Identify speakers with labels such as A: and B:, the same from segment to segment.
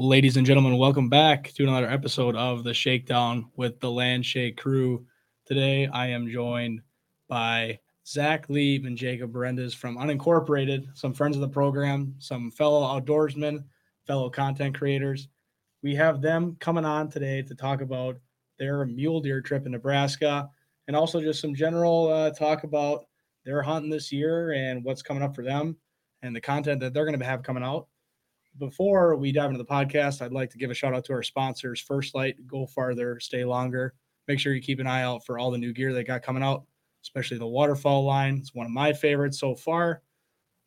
A: Ladies and gentlemen, welcome back to another episode of the Shakedown with the Landshake crew. Today I am joined by Zach Lieb and Jacob Berendes from Unincorporated, some friends of the program, some fellow outdoorsmen, fellow content creators. We have them coming on today to talk about their mule deer trip in Nebraska and also just some general uh, talk about their hunting this year and what's coming up for them and the content that they're going to have coming out before we dive into the podcast, I'd like to give a shout out to our sponsors, First Light, Go Farther, Stay Longer. Make sure you keep an eye out for all the new gear they got coming out, especially the waterfall line. It's one of my favorites so far.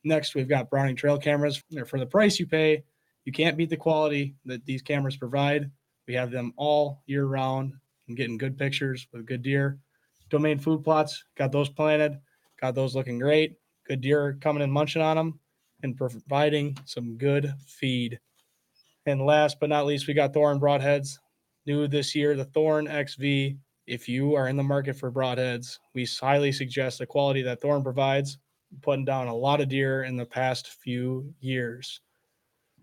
A: Next, we've got Browning trail cameras. For the price you pay, you can't beat the quality that these cameras provide. We have them all year round and getting good pictures with good deer. Domain food plots, got those planted, got those looking great. Good deer coming and munching on them and providing some good feed. And last but not least, we got Thorn Broadheads. New this year, the Thorn XV. If you are in the market for broadheads, we highly suggest the quality that Thorn provides, putting down a lot of deer in the past few years.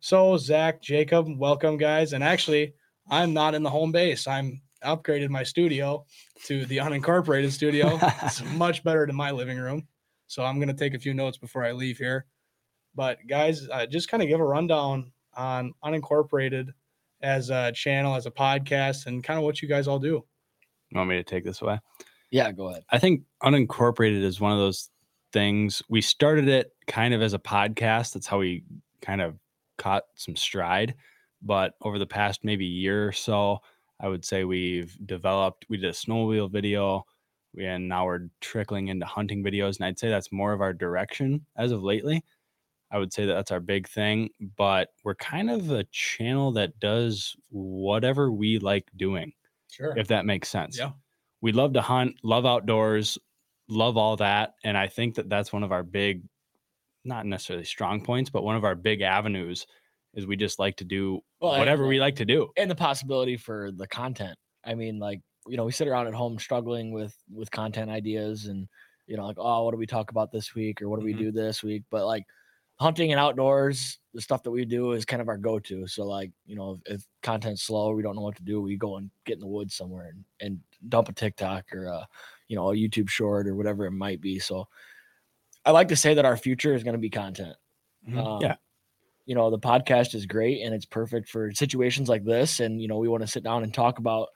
A: So, Zach, Jacob, welcome, guys. And actually, I'm not in the home base. I'm upgraded my studio to the unincorporated studio. it's much better than my living room. So I'm going to take a few notes before I leave here. But guys, uh, just kind of give a rundown on unincorporated as a channel, as a podcast, and kind of what you guys all do.
B: You want me to take this away?
C: Yeah, go ahead.
B: I think unincorporated is one of those things. We started it kind of as a podcast. That's how we kind of caught some stride. But over the past maybe year or so, I would say we've developed. We did a snowmobile video, and now we're trickling into hunting videos. And I'd say that's more of our direction as of lately. I would say that that's our big thing, but we're kind of a channel that does whatever we like doing.
A: Sure.
B: If that makes sense.
A: Yeah.
B: We love to hunt, love outdoors, love all that. And I think that that's one of our big, not necessarily strong points, but one of our big avenues is we just like to do well, whatever we like to do.
C: And the possibility for the content. I mean, like, you know, we sit around at home struggling with with content ideas and you know, like, oh, what do we talk about this week or what do mm-hmm. we do this week? But like hunting and outdoors, the stuff that we do is kind of our go-to. So like, you know, if, if content's slow, we don't know what to do, we go and get in the woods somewhere and, and dump a TikTok or a, you know, a YouTube short or whatever it might be. So I like to say that our future is going to be content.
B: Mm-hmm. Um, yeah.
C: You know, the podcast is great and it's perfect for situations like this. And, you know, we want to sit down and talk about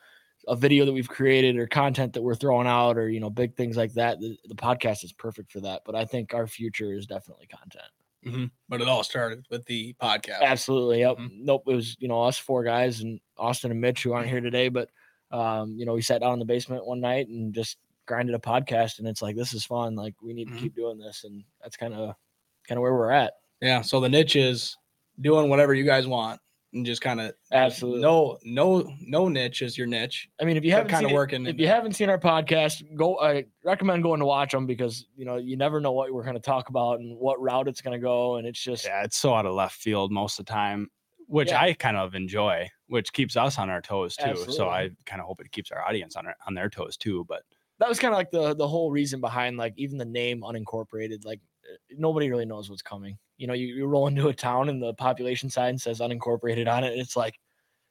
C: a video that we've created or content that we're throwing out or, you know, big things like that. The, the podcast is perfect for that. But I think our future is definitely content.
A: Mm-hmm. But it all started with the podcast.
C: Absolutely. Yep. Mm-hmm. Nope. It was, you know, us four guys and Austin and Mitch who aren't here today. But, um, you know, we sat down in the basement one night and just grinded a podcast. And it's like, this is fun. Like, we need mm-hmm. to keep doing this. And that's kind of, kind of where we're at.
A: Yeah. So the niche is doing whatever you guys want and just kind of
C: absolutely
A: no no no niche is your niche.
C: I mean, if you haven't kind of working, if you haven't seen our podcast, go. I recommend going to watch them because you know you never know what we're going to talk about and what route it's going to go, and it's just
B: yeah, it's so out of left field most of the time, which yeah. I kind of enjoy, which keeps us on our toes too. Absolutely. So I kind of hope it keeps our audience on our, on their toes too. But
C: that was kind of like the the whole reason behind like even the name unincorporated. Like eh, nobody really knows what's coming you know, you, you roll into a town and the population sign says unincorporated on it. it's like,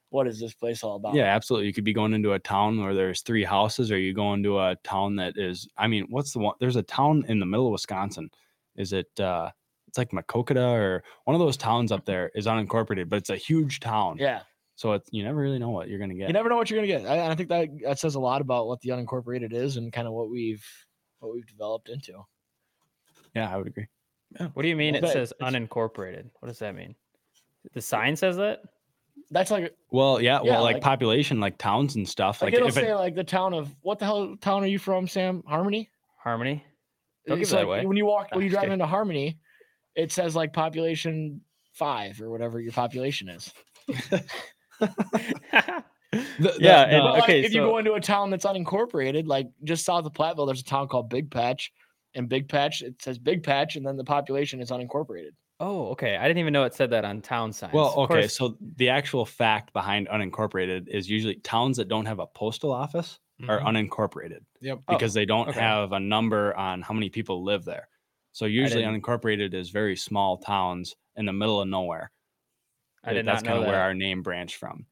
C: what is this place all about?
B: Yeah, absolutely. You could be going into a town where there's three houses, or you go into a town that is, I mean, what's the one? There's a town in the middle of Wisconsin. Is it, uh, it's like Maquoketa or one of those towns up there is unincorporated, but it's a huge town.
C: Yeah.
B: So it's, you never really know what you're going to get.
C: You never know what you're going to get. I, I think that that says a lot about what the unincorporated is and kind of what we've what we've developed into.
B: Yeah, I would agree.
D: Yeah. What do you mean well, it says unincorporated? What does that mean? The sign says that?
C: That's like
B: well, yeah, yeah well, like, like, population, like towns and stuff.
C: Like, like it'll say it, like the town of what the hell town are you from, Sam? Harmony.
D: Harmony.
C: Don't give like, way. When you walk, when you drive into Harmony, it says like population five or whatever your population is.
D: the, yeah. and,
C: okay. Like, if so, you go into a town that's unincorporated, like just south of Platteville, there's a town called Big Patch and Big Patch, it says Big Patch, and then the population is unincorporated.
D: Oh, okay. I didn't even know it said that on town signs.
B: Well, okay. So the actual fact behind unincorporated is usually towns that don't have a postal office mm-hmm. are unincorporated.
A: Yep.
B: Because oh, they don't okay. have a number on how many people live there. So usually unincorporated is very small towns in the middle of nowhere.
D: I did
B: that's
D: not know kind
B: of
D: that.
B: where our name branched from.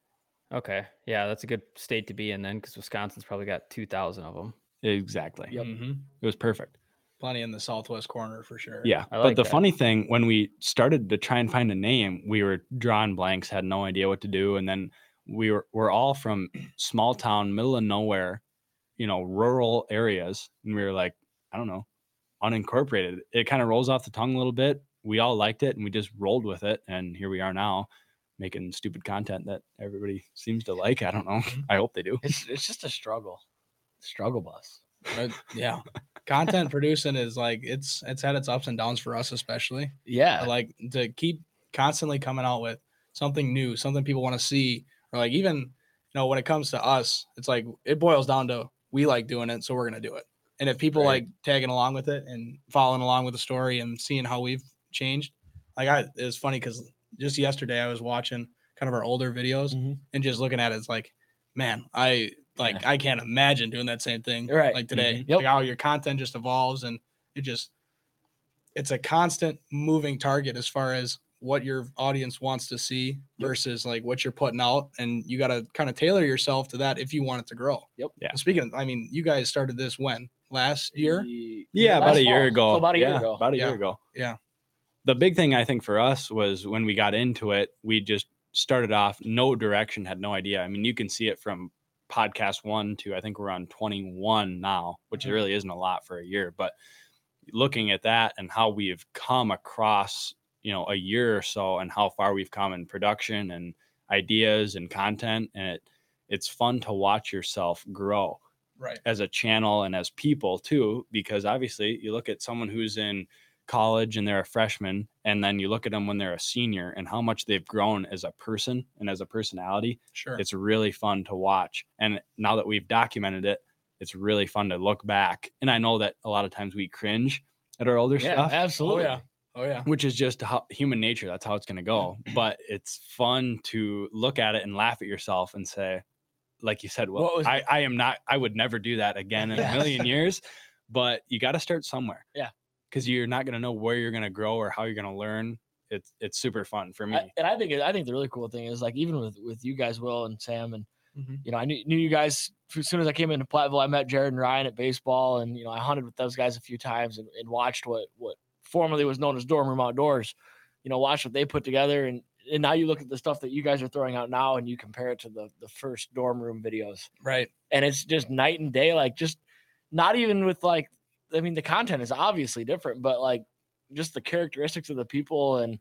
D: Okay, yeah, that's a good state to be in then, because Wisconsin's probably got two thousand of them.
B: Exactly.
C: Yep.
A: Mhm.
B: It was perfect.
A: Plenty in the southwest corner for sure.
B: Yeah.
D: I
B: but the
D: that.
B: funny thing, when we started to try and find a name, we were drawing blanks, had no idea what to do. And then we were we're all from small town, middle of nowhere, you know, rural areas. And we were like, I don't know, unincorporated. It kind of rolls off the tongue a little bit. We all liked it and we just rolled with it. And here we are now making stupid content that everybody seems to like. I don't know.
A: Mhm.
B: I hope they do.
C: It's it's just a struggle, struggle bus.
A: But, yeah. Content producing is like it's it's had its ups and downs for us especially.
C: Yeah,
A: But, like to keep constantly coming out with something new, something people want to see, or like even you know when it comes to us, it's like it boils down to we like doing it, so we're gonna do it. And if people
C: Right.
A: like tagging along with it and following along with the story and seeing how we've changed, like I it's funny because just yesterday I was watching kind of our older videos
C: Mhm.
A: and just looking at it, it's like, man, I like I can't imagine doing that same thing
C: Right.
A: like today. Mm-hmm.
C: Yep.
A: Like how your content just evolves and it just it's a constant moving target as far as what your audience wants to see versus like what you're putting out and you got to kind of tailor yourself to that if you want it to grow.
C: Yep.
B: Yeah.
A: Speaking of, I mean, you guys started this when last year?
C: Ye-
B: Yeah, about a year
C: fall.
B: ago.
C: So about a year
B: Yeah,
C: ago.
B: About a
A: Yeah.
B: year ago.
A: Yeah.
B: The big thing I think for us was when we got into it, we just started off no direction, had no idea. I mean, you can see it from podcast one to I think we're on 21 now, which
A: Mhm.
B: really isn't a lot for a year. But looking at that and how we've come across, you know, a year or so and how far we've come in production and ideas and content, and it it's fun to watch yourself grow
A: Right.
B: as a channel and as people too because obviously you look at someone who's in college and they're a freshman and then you look at them when they're a senior and how much they've grown as a person and as a personality
A: Sure.
B: it's really fun to watch and now that we've documented it it's really fun to look back and i know that a lot of times we cringe at our older
C: Yeah,
B: stuff
A: oh
C: absolutely.
A: yeah. Oh yeah.
B: which is just how human nature that's how it's going to go but it's fun to look at it and laugh at yourself and say like you said well
C: What was-
B: I, I am not i would never do that again in
C: Yes.
B: a million years but you got to start somewhere
C: Yeah.
B: Because you're not going to know where you're going to grow or how you're going to learn it's it's super fun for me
C: I, and I think I think the really cool thing is like even with with you guys, Will and Sam, and
A: Mhm.
C: you know I knew, knew you guys as soon as I came into Platteville. I met Jared and Ryan at baseball, and you know I hunted with those guys a few times and, and watched what what formerly was known as dorm room outdoors. You know, watch what they put together, and and now you look at the stuff that you guys are throwing out now, and you compare it to the the first dorm room videos,
A: Right.
C: and it's just night and day. Like just not even with like I mean the content is obviously different, but like just the characteristics of the people and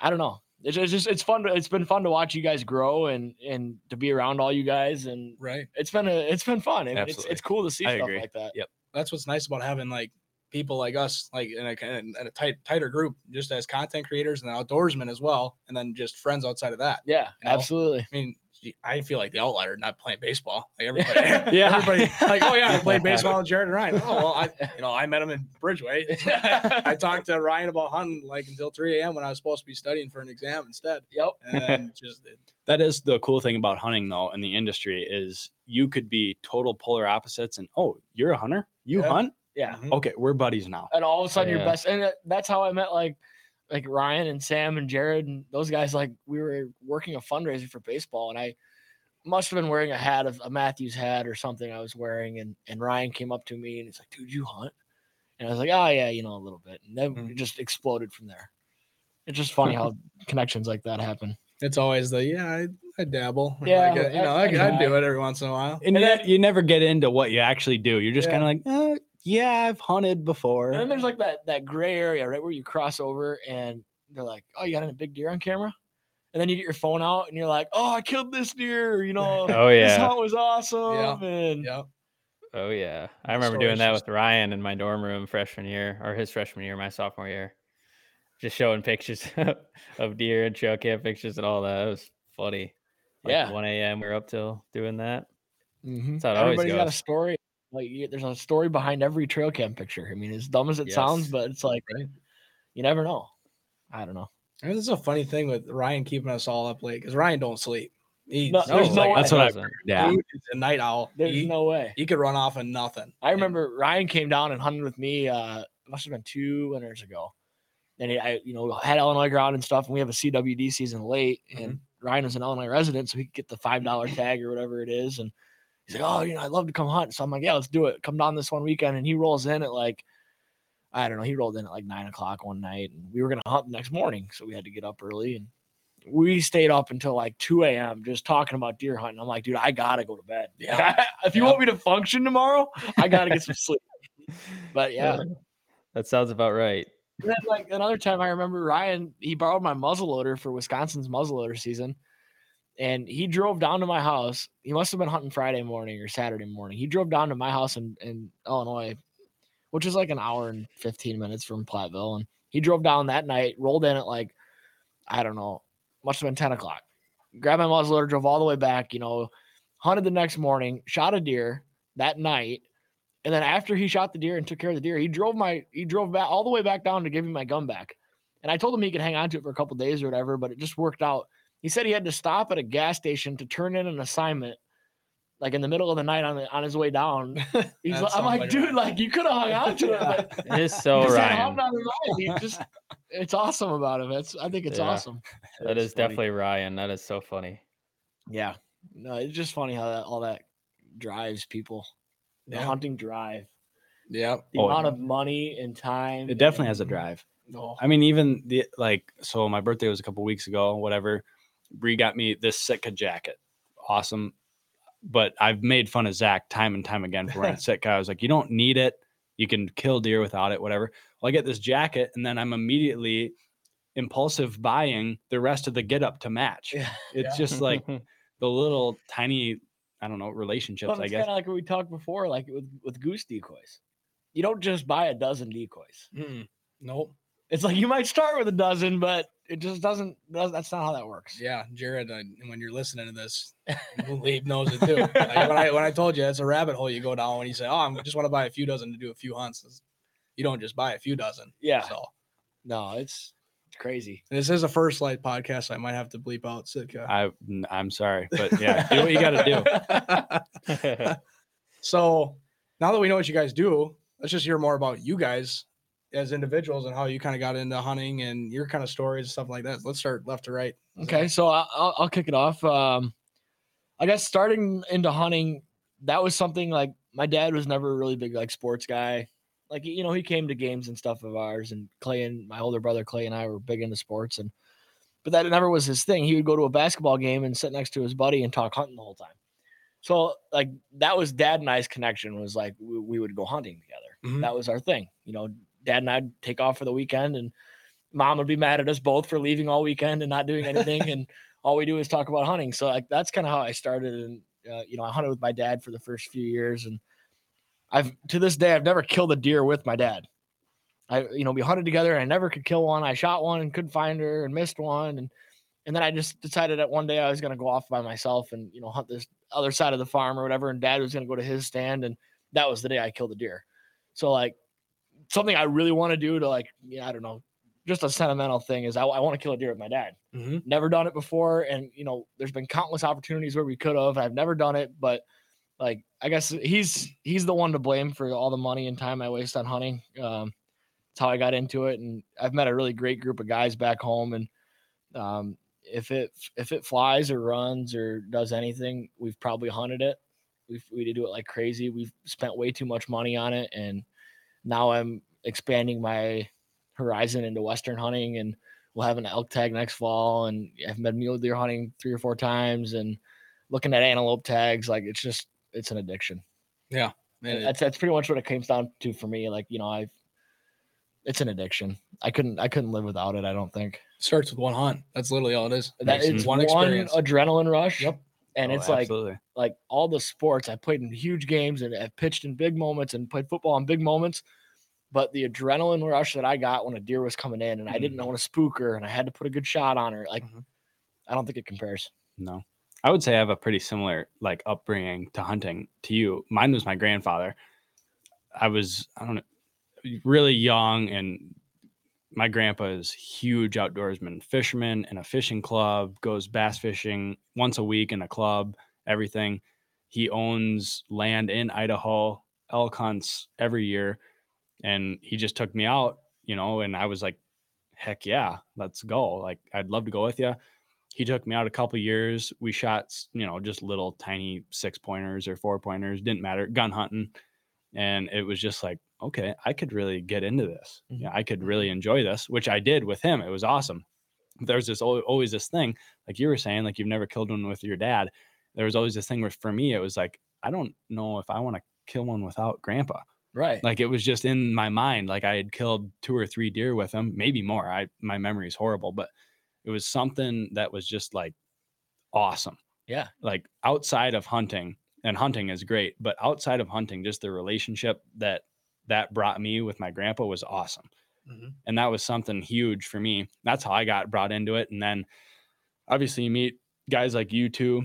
C: I don't know. It's just, it's just it's fun. To, it's been fun to watch you guys grow and and to be around all you guys and
A: Right.
C: it's been a it's been fun and it's it's cool to see
B: I
C: stuff
B: agree.
C: like that. Yep.
A: That's what's nice about having like people like us, like in a, in a tight, tighter group, just as content creators and outdoorsmen as well, and then just friends outside of that.
C: Yeah,
A: You know?
C: absolutely.
A: I mean, gee, I feel like the outlier not playing baseball. Like everybody,
B: Yeah.
A: everybody, like, oh yeah, I played baseball with Jared and Ryan. Oh well, I, you know, I met him in Bridgeway. I talked to Ryan about hunting like until 3 a.m. when I was supposed to be studying for an exam instead,
C: Yep.
A: and then just
B: that is the cool thing about hunting though in the industry is you could be total polar opposites and oh you're a hunter you
A: Yeah.
B: hunt
C: Yeah.
A: Mhm.
B: okay we're buddies now
C: And all of a sudden,
D: Yeah.
C: your best, and that's how I met like like Ryan and Sam and Jared and those guys. Like we were working a fundraiser for baseball, and I must have been wearing a hat of a Mathews hat or something I was wearing, and and Ryan came up to me and he's like, "Dude, you hunt?" And I was like, "Oh yeah, you know a little bit," and then
A: Mhm.
C: it just exploded from there. It's just funny how connections like that happen.
A: it's always the yeah, I, I dabble.
C: Yeah,
A: like, uh, you know,
C: I-
A: I,
C: I
A: I do it every once in a while.
B: and, yet you never get into what you actually do you're just
A: Yeah.
B: kind of like uh, yeah i've hunted before
C: And then there's like that that gray area right where you cross over, and they're like, "Oh, you got a big deer on camera." And then you get your phone out and you're like, "Oh, I killed this deer," you know.
D: Oh yeah, this
C: hunt was awesome. And
A: Yeah,
D: oh yeah. I
A: The
D: remember doing that with Ryan in my dorm room freshman year, or his freshman year, my sophomore year. Just showing pictures of deer and trail cam pictures and all that. It was funny. Like
C: Yeah.
D: 1 a.m. We are up till doing that.
C: Mhm.
D: That's how it always
C: everybody's got a story. Like you, there's a story behind every trail cam picture. I mean, as dumb as it sounds, but it's like
A: Right.
C: you never know. I don't know.
A: and this is a funny thing with Ryan keeping us all up late because Ryan don't sleep. He,
C: No, there's no
A: like,
C: way.
B: that's what i've
D: Doesn't.
B: heard yeah
A: dude is a night owl.
C: There's
A: he,
C: no way.
A: he could run off of nothing.
C: I
A: And-
C: remember Ryan came down and hunted with me. Uh, it must have been two winters ago, and I, you know, had Illinois ground and stuff, and we have a CWD season late, and Ryan is an Illinois resident, so he could get the five dollar tag or whatever it is, and he's like, "Oh, you know, I'd love to come hunt." So I'm like, "Yeah, let's do it. Come down this one weekend." And he rolls in at like, I don't know, he rolled in at like nine o'clock one night, and we were gonna hunt the next morning, so we had to get up early, and we stayed up until like 2 a.m. just talking about deer hunting. I'm like, dude, I gotta go to bed.
A: Yeah.
C: if you
A: Yeah.
C: want me to function tomorrow, I gotta get some sleep. But yeah,
D: That sounds about right.
C: and then like another time I remember Ryan, he borrowed my muzzleloader for Wisconsin's muzzleloader season. And he drove down to my house. He must have been hunting Friday morning or Saturday morning. He drove down to my house in, in Illinois, which is like an hour and 15 minutes from Platteville. And he drove down that night, rolled in at like, I don't know, must have been 10 o'clock. Grabbed my muzzleloader, drove all the way back, you know, hunted the next morning, shot a deer that night. And then after he shot the deer and took care of the deer, he drove my he drove back all the way back down to give me my gun back. And I told him he could hang on to it for a couple days or whatever, but it just worked out. He said he had to stop at a gas station to turn in an assignment, like in the middle of the night on the, on his way down. He's like, I'm like,
A: like
C: dude,
A: Ryan.
C: like you could have hung out to it.
A: Yeah.
C: But
D: It is so
C: just
D: Ryan.
C: hopped on the ride. He just it's awesome about him. It's I think it's
D: Yeah.
C: awesome.
D: That
B: That's
D: is
B: funny.
D: definitely Ryan. That is so funny.
C: Yeah. No, it's just funny how that all that drives people. The
A: Yeah.
C: hunting drive.
A: Yeah.
C: The
B: Oh,
C: amount of money and time.
B: It definitely has a drive.
A: No.
B: I mean, even the like, so my birthday was a couple weeks ago, whatever. Bree got me this Sitka jacket. Awesome. But I've made fun of Zach time and time again for wearing Sitka. I was like, you don't need it. You can kill deer without it, whatever. Well, I get this jacket and then I'm immediately impulsive buying the rest of the get up to match.
C: Yeah.
B: It's
A: Yeah.
B: just like the little tiny, I don't know, relationships,
C: Well,
B: I guess.
C: kind of like what we talked before, like with with goose decoys. You don't just buy a dozen decoys.
A: Mm-mm. Nope.
C: It's like you might start with a dozen, but it just doesn't. That's not how that works.
A: Yeah, Jared. Uh, when you're listening to this, Lee knows it too. Like when I when I told you it's a rabbit hole you go down when you say, "Oh, I just want to buy a few dozen to do a few hunts." It's- You don't just buy a few dozen.
C: Yeah.
A: So
C: No, it's it's crazy.
A: and this is a first light podcast. So I might have to bleep out Sitka.
B: I, I'm sorry, but yeah, do what you got to do.
A: so now that we know what you guys do, let's just hear more about you guys as individuals and how you kind of got into hunting and your kind of stories and stuff like that. Let's start left to right.
C: Okay, so I- I'll, I'll kick it off. Um, I guess starting into hunting, that was something like my dad was never a really big like sports guy. Like you know, he came to games and stuff of ours, and Clay and my older brother Clay and I were big into sports, and but that never was his thing. He would go to a basketball game and sit next to his buddy and talk hunting the whole time. So like that was dad and I's connection was like we, we would go hunting together.
A: Mhm.
C: That was our thing. You know, dad and I'd take off for the weekend and mom would be mad at us both for leaving all weekend and not doing anything and all we do is talk about hunting. So like that's kind of how i started and uh, you know i hunted with my dad for the first few years and i've to this day i've never killed a deer with my dad. I you know we hunted together and i never could kill one. I shot one and couldn't find her and missed one and and then i just decided that one day i was going to go off by myself and you know hunt this other side of the farm or whatever and dad was going to go to his stand and that was the day i killed a deer. So like something i really want to do to like yeah i don't know just a sentimental thing is I, I want to kill a deer with my dad.
A: Mm-hmm.
C: Never done it before, and you know, there's been countless opportunities where we could have. I've never done it, but like I guess he's he's the one to blame for all the money and time I waste on hunting. Um, it's how I got into it, and I've met a really great group of guys back home. And um, if it if it flies or runs or does anything, we've probably hunted it. We we do it like crazy. We've spent way too much money on it, and now I'm expanding my horizon into western hunting and we'll have an elk tag next fall and I've been mule deer hunting three or four times and looking at antelope tags like it's just it's an addiction
A: Man,
C: that's that's pretty much what it comes down to for me like you know i've it's an addiction i couldn't i couldn't live without it i don't think
A: starts with one hunt. That's literally all it is.
C: that it's
A: one
C: one,
A: experience.
C: adrenaline rush
A: Yep.
C: And
B: Oh,
C: it's like
B: absolutely.
C: like all the sports I played in huge games and I've pitched in big moments and played football in big moments. But the adrenaline rush that I got when a deer was coming in and I didn't
A: Mhm.
C: want to spook her and I had to put a good shot on her, like
A: Mhm.
C: I don't think it compares.
B: No. I would say I have a pretty similar like upbringing to hunting to you. Mine was my grandfather. I was I don't know really young and my grandpa is huge outdoorsman, fisherman in a fishing club, goes bass fishing once a week in a club, everything. He owns land in Idaho, elk hunts every year. And he just took me out, you know, and I was like heck yeah, let's go. Like, I'd love to go with you. He took me out a couple years. We shot, you know, just little tiny six pointers or four pointers, didn't matter, gun hunting. And it was just like, okay, I could really get into this.
C: Mhm.
B: Yeah, I could really enjoy this, which I did with him. It was awesome. There's this always this thing, like you were saying, like you've never killed one with your dad. There was always this thing where for me, it was like, I don't know if I want to kill one without grandpa
C: Right.
B: like it was just in my mind like i had killed two or three deer with him maybe more i my memory is horrible but it was something that was just like awesome
C: Yeah.
B: like outside of hunting and hunting is great but outside of hunting just the relationship that that brought me with my grandpa was awesome.
A: Mhm.
B: and that was something huge for me. That's how i got brought into it. And then obviously you meet guys like you two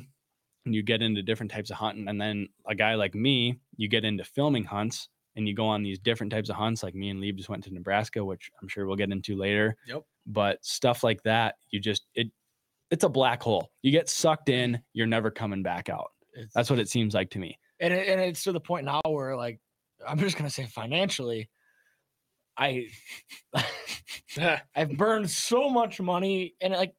B: and you get into different types of hunting. And then a guy like me you get into filming hunts and you go on these different types of hunts. Like me and Lieb just went to nebraska which i'm sure we'll get into later.
A: Yep.
B: but stuff like that you just it it's a black hole. You get sucked in you're never coming back out.
C: It's-
B: that's what it seems like to me.
C: And it, and it's to the point now where like I'm just gonna say financially, I I've burned so much money, and like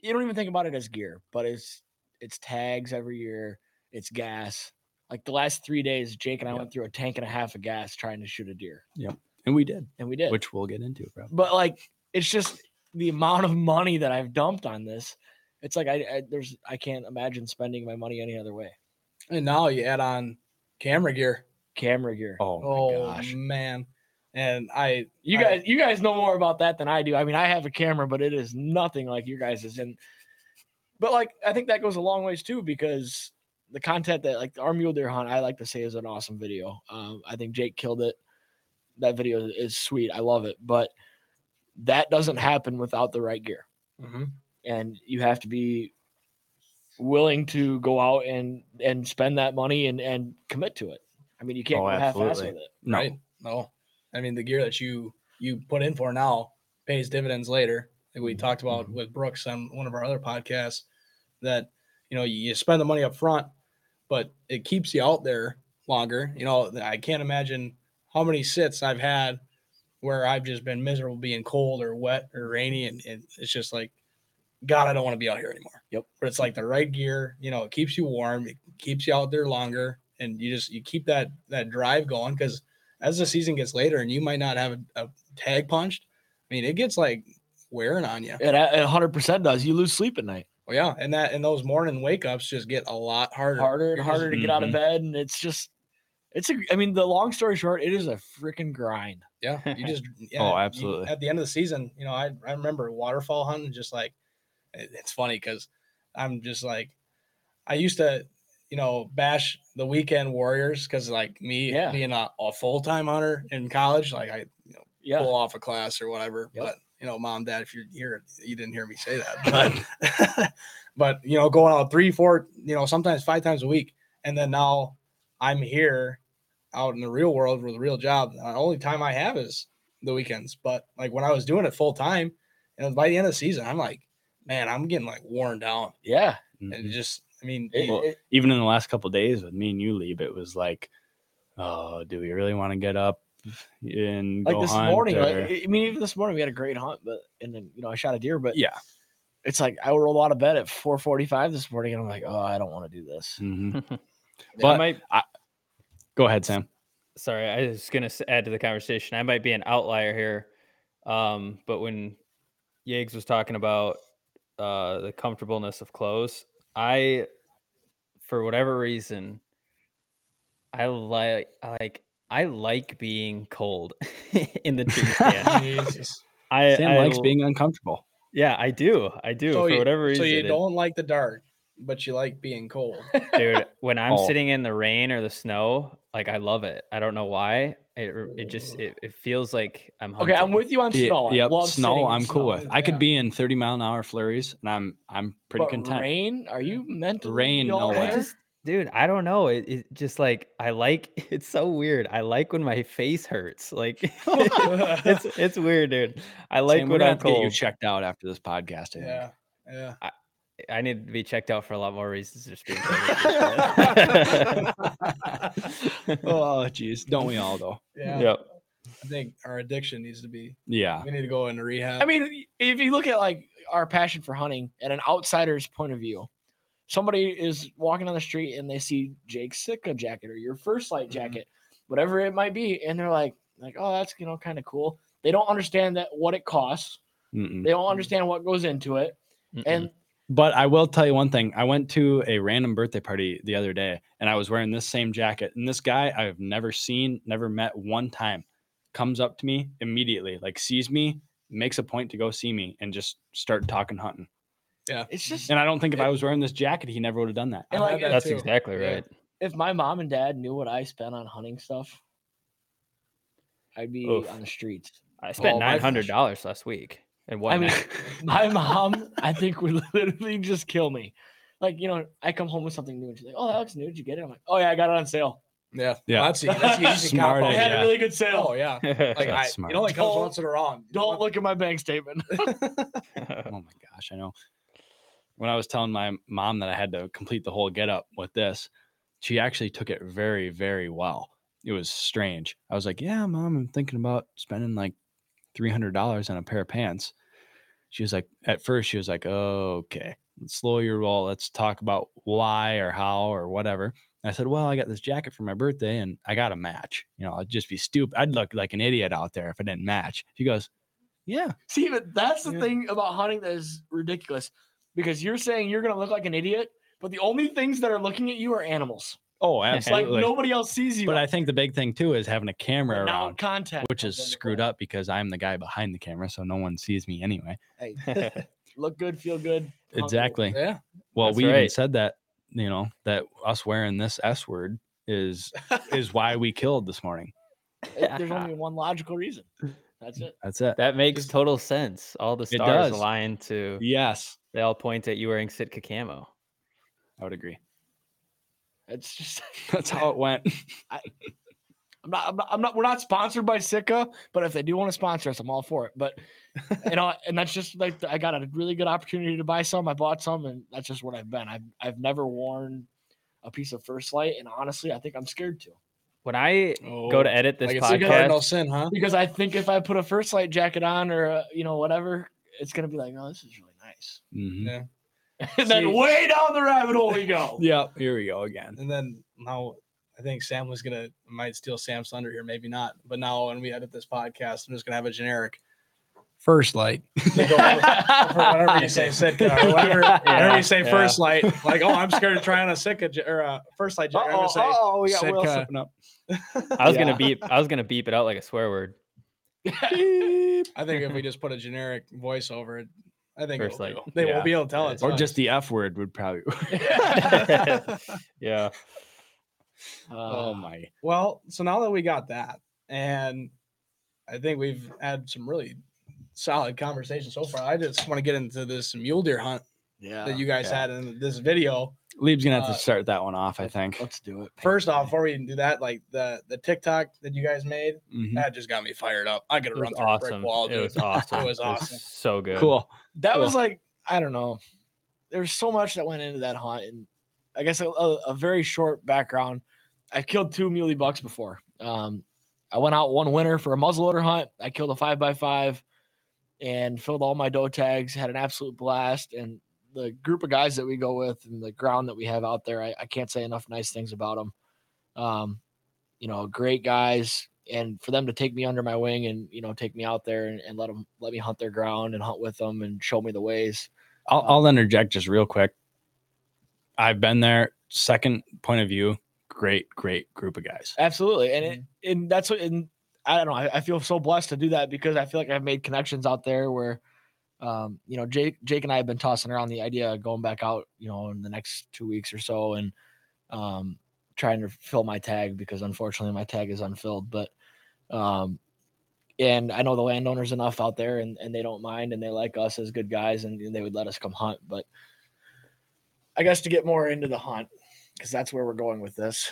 C: you don't even think about it as gear, but it's it's tags every year, it's gas. Like the last three days, Jake and I
B: Yep.
C: went through a tank and a half of gas trying to shoot a deer, Yep,
B: and we did
C: and we did.
B: which we'll get into probably.
C: but like it's just the amount of money that I've dumped on this. It's like I, I there's I can't imagine spending my money any other way.
A: And now you add on camera gear.
C: Camera gear.
B: oh,
A: Oh,
B: gosh
A: man. And I
C: You
A: I-
C: guys, you guys know more about that than I do. I mean, I have a camera, but it is nothing like your guys's. And but like, I think that goes a long ways too because the content that like our mule deer hunt, I like to say is an awesome video. Um, I think Jake killed it. That video is sweet. I love it, but that doesn't happen without the right gear,
A: Mhm.
C: and you have to be willing to go out and and spend that money and and commit to it. I mean, you can't
B: Oh,
C: go half-ass
B: absolutely.
C: with it.
B: no
A: right? No. I mean the gear that you you put in for now pays dividends later. Like we
C: Mhm,
A: talked about
B: mhm.
A: with Brooks on one of our other podcasts that you know you spend the money up front, but it keeps you out there longer. You know, I can't imagine how many sits I've had where I've just been miserable being cold or wet or rainy and, and it's just like God, I don't want to be out here anymore.
C: Yep.
A: But it's like the right gear, you know, it keeps you warm, it keeps you out there longer, and you just you keep that that drive going because as the season gets later and you might not have a, a tag punched, I mean, it gets like wearing on you.
C: It a hundred percent does. You lose sleep at night.
A: Well, yeah, and that and those morning wake ups just get a lot harder.
C: harder and
A: You're
C: harder
A: just-
C: to get out of
B: Mhm.
C: bed, and it's just, it's a. I mean, the long story short, it is a freaking grind.
A: Yeah, you just yeah,
B: Oh,
A: you-
B: absolutely.
A: at the end of the season, you know, I I remember waterfall hunting. Just like it- it's funny because I'm just like I used to, you know, bash the weekend warriors because like me
C: Yeah.
A: being a, a full time hunter in college, like I you know,
C: Yeah,
A: pull off a class or whatever.
C: Yep.
A: But you know, mom, dad, if you're here, you didn't hear me say that. But but you know, going out three, four, you know, sometimes five times a week, and then now I'm here out in the real world with a real job. The only time I have is the weekends. But like when I was doing it full time, and by the end of the season, I'm like, man, I'm getting like worn down,
C: yeah.
A: and
B: Mhm.
A: it just, I mean,
C: It-
B: Well,
C: it-
B: even in the last couple of days with me and you Lieb, it was like, oh, do we really want to get up and
C: like
B: go
C: this
B: hunt
C: morning, like, I mean, even this morning we had a great hunt, but and then you know I shot a deer, but
B: yeah.
C: it's like I rolled out of bed at 4:45 this morning, and I'm like, oh, I don't want to do this.
B: Mhm.
D: I
B: But
D: might
B: Go ahead, Sam.
D: sorry, I was gonna add to the conversation. I might be an outlier here, um, but when Yags was talking about uh, the comfortableness of clothes, I, for whatever reason, I like like I like being cold in the tree stand.
A: Jesus.
D: I,
B: Sam
D: I
B: likes
D: l-
B: being uncomfortable.
D: Yeah, I do. I do
A: So
D: for
A: you-
D: whatever
A: So you don't like the dark, but you like being cold.
D: dude when i'm
B: Oh.
D: sitting in the rain or the snow like i love it i don't know why it, it just it, it feels like i'm
C: Okay, I'm with you on
B: Yeah,
C: snow. Yeah,
B: yep,
C: love
B: snow. I'm cool
C: snow,
B: with. I could be in 30 mile an hour flurries, and I'm I'm pretty
C: but
B: content.
C: Rain? Are you meant to
B: Rain, no way.
D: just dude i don't know it, it just like i like it's so weird i like when my face hurts like it's it's weird dude i like
B: Sam, we're
D: when i'm
B: have to get you checked out after this podcast. I think.
A: yeah, yeah.
D: I need to be checked out for a lot more reasons just being
B: oh, jeez, don't we all though?
A: Yeah.
D: yep
A: I think our addiction needs to be.
B: Yeah.
A: We need to go into rehab.
C: I mean, if you look at like our passion for hunting and an outsider's point of view, somebody is walking on the street and they see Jake's Sitka jacket or your first light
A: Mhm.
C: jacket, whatever it might be, and they're like, like, oh, that's you know kind of cool. They don't understand that what it costs.
B: Mm-mm.
C: They don't understand what goes into it,
D: Mm-mm.
C: and
B: But I will tell you one thing. I went to a random birthday party the other day and I was wearing this same jacket. And this guy I've never seen, never met one time, comes up to me immediately, like sees me, makes a point to go see me and just start talking hunting. Yeah.
C: It's just
B: And I don't think if I was wearing this jacket, he never would have done that.
C: And like,
A: had that
D: That's
A: too.
D: exactly right.
C: if my mom and dad knew what I spent on hunting stuff, I'd be
D: Oof.
C: on the streets.
D: I spent nine hundred dollars last week and one.
C: I mean, my mom, I think, would literally just kill me. Like, you know, I come home with something new and she's like, Oh, that looks new. Did you get it? I'm like, Oh, yeah, I got it on sale.
A: yeah,
B: Yeah.
A: That's, that's easy.
B: Smart
C: I had
B: idea.
C: a really good sale.
A: Oh yeah. Like I,
B: That's
A: it
B: smart.
A: only comes
C: Don't-
A: once in a wrong.
C: Don't look at my bank statement.
B: oh my gosh, I know. When I was telling my mom that I had to complete the whole get up with this, she actually took it very, very well. It was strange. I was like, Yeah, mom, I'm thinking about spending like $300 on a pair of pants. She was like, At first, she was like, oh, Okay, let's slow your roll. Let's talk about why or how or whatever. I said, Well, I got this jacket for my birthday and I got a match. You know, I'd just be stupid. I'd look like an idiot out there if I didn't match. She goes, Yeah.
C: See, but that's the
A: Yeah.
C: thing about hunting that is ridiculous because you're saying you're going to look like an idiot, but the only things that are looking at you are animals.
B: Oh,
C: Like
B: absolutely.
C: nobody else sees you.
B: But I think the big thing too is having a camera
C: But now
B: around,
C: content,
B: which is screwed up because I'm the guy behind the camera, so no one sees me anyway.
C: Hey, look good, feel good. hunt good.
B: Exactly.
A: Yeah.
B: Well,
D: That's
B: we even said that, you know, that us wearing this S word is is why we killed this morning.
C: There's only one logical reason. That's it.
B: That's it.
D: that makes
A: Just-
D: total sense. All the
B: It
D: stars
B: does.
D: align to.
B: Yes,
D: They all point at you wearing Sitka camo.
B: I would agree.
C: It's just
B: That's how it went.
C: I'm not, I'm not, I'm not, we're not sponsored by Sitka, but if they do want to sponsor us, I'm all for it. But, you know, and that's just like, I got a really good opportunity to buy some. I bought some, and that's just what I've been. I've, I've never worn a piece of First Light, and honestly, I think I'm scared to
D: When I go to edit this
A: Oh, like
D: podcast,
A: cardinal sin, huh?
C: because I think if I put a First Light jacket on or, uh, you know, whatever, it's going to be like, oh, this is really nice.
B: Mhm.
A: Yeah.
C: And then
A: See-
C: way down the rabbit hole we go.
B: Yeah, here we go again.
A: And then now I think Sam was gonna might steal Sam's thunder here, maybe not. But now when we edit this podcast, I'm just gonna have a generic first light. to go for- for you say Sitka or whenever, whenever you say
D: Yeah.
A: first light, like oh I'm scared of trying a Sitka or a first light jacket. I'm gonna say
B: oh, we got Will slipping up.
D: I was
B: Yeah.
D: gonna beep. I was gonna beep it out like a swear word.
A: I think if we just put a generic voice over it, I think
D: First
A: it'll
D: light.
A: do. they
B: Yeah.
A: won't be able to tell
D: Yeah.
A: it's
B: Or
A: us.
B: just the F word would probably.
D: yeah.
B: oh
C: Uh,
B: my.
A: Well, so now that we got that, and I think we've had some really solid conversation so far. I just want to get into this mule deer hunt
C: yeah.
A: that you guys
B: yeah.
A: had in this video.
B: Lieb's gonna have
A: Uh,
B: to start that one off, I think.
C: Let's do it.
A: First off, before we even do that, like the the TikTok that you guys made,
B: Mhm.
A: that just got me fired up. I could
D: It
A: run
D: was
A: through a
D: awesome.
A: brick wall.
D: it
A: dude.
D: was awesome.
A: It was awesome.
D: so good.
B: Cool.
C: that was like I don't know. There's so much that went into that hunt, and I guess a, a, a very short background. I've killed two muley bucks before. Um, I went out one winter for a muzzleloader hunt. I killed a five by five, and filled all my doe tags. Had an absolute blast, and the group of guys that we go with and the ground that we have out there, I, I can't say enough nice things about them. Um, you know, great guys, and for them to take me under my wing and you know take me out there and, and let them let me hunt their ground and hunt with them and show me the ways.
B: I'll, I'll interject just real quick. I've been there. Second point of view, great, great group of guys.
C: Absolutely, and it, and that's what and I don't know. I, I feel so blessed to do that because I feel like I've made connections out there where, um, you know, Jake Jake and I have been tossing around the idea of going back out, you know, in the next two weeks or so, and um, trying to fill my tag because unfortunately my tag is unfilled. But, um, and I know the landowners enough out there, and and they don't mind, and they like us as good guys, and, and they would let us come hunt. But I guess to get more into the hunt, because that's where we're going with this.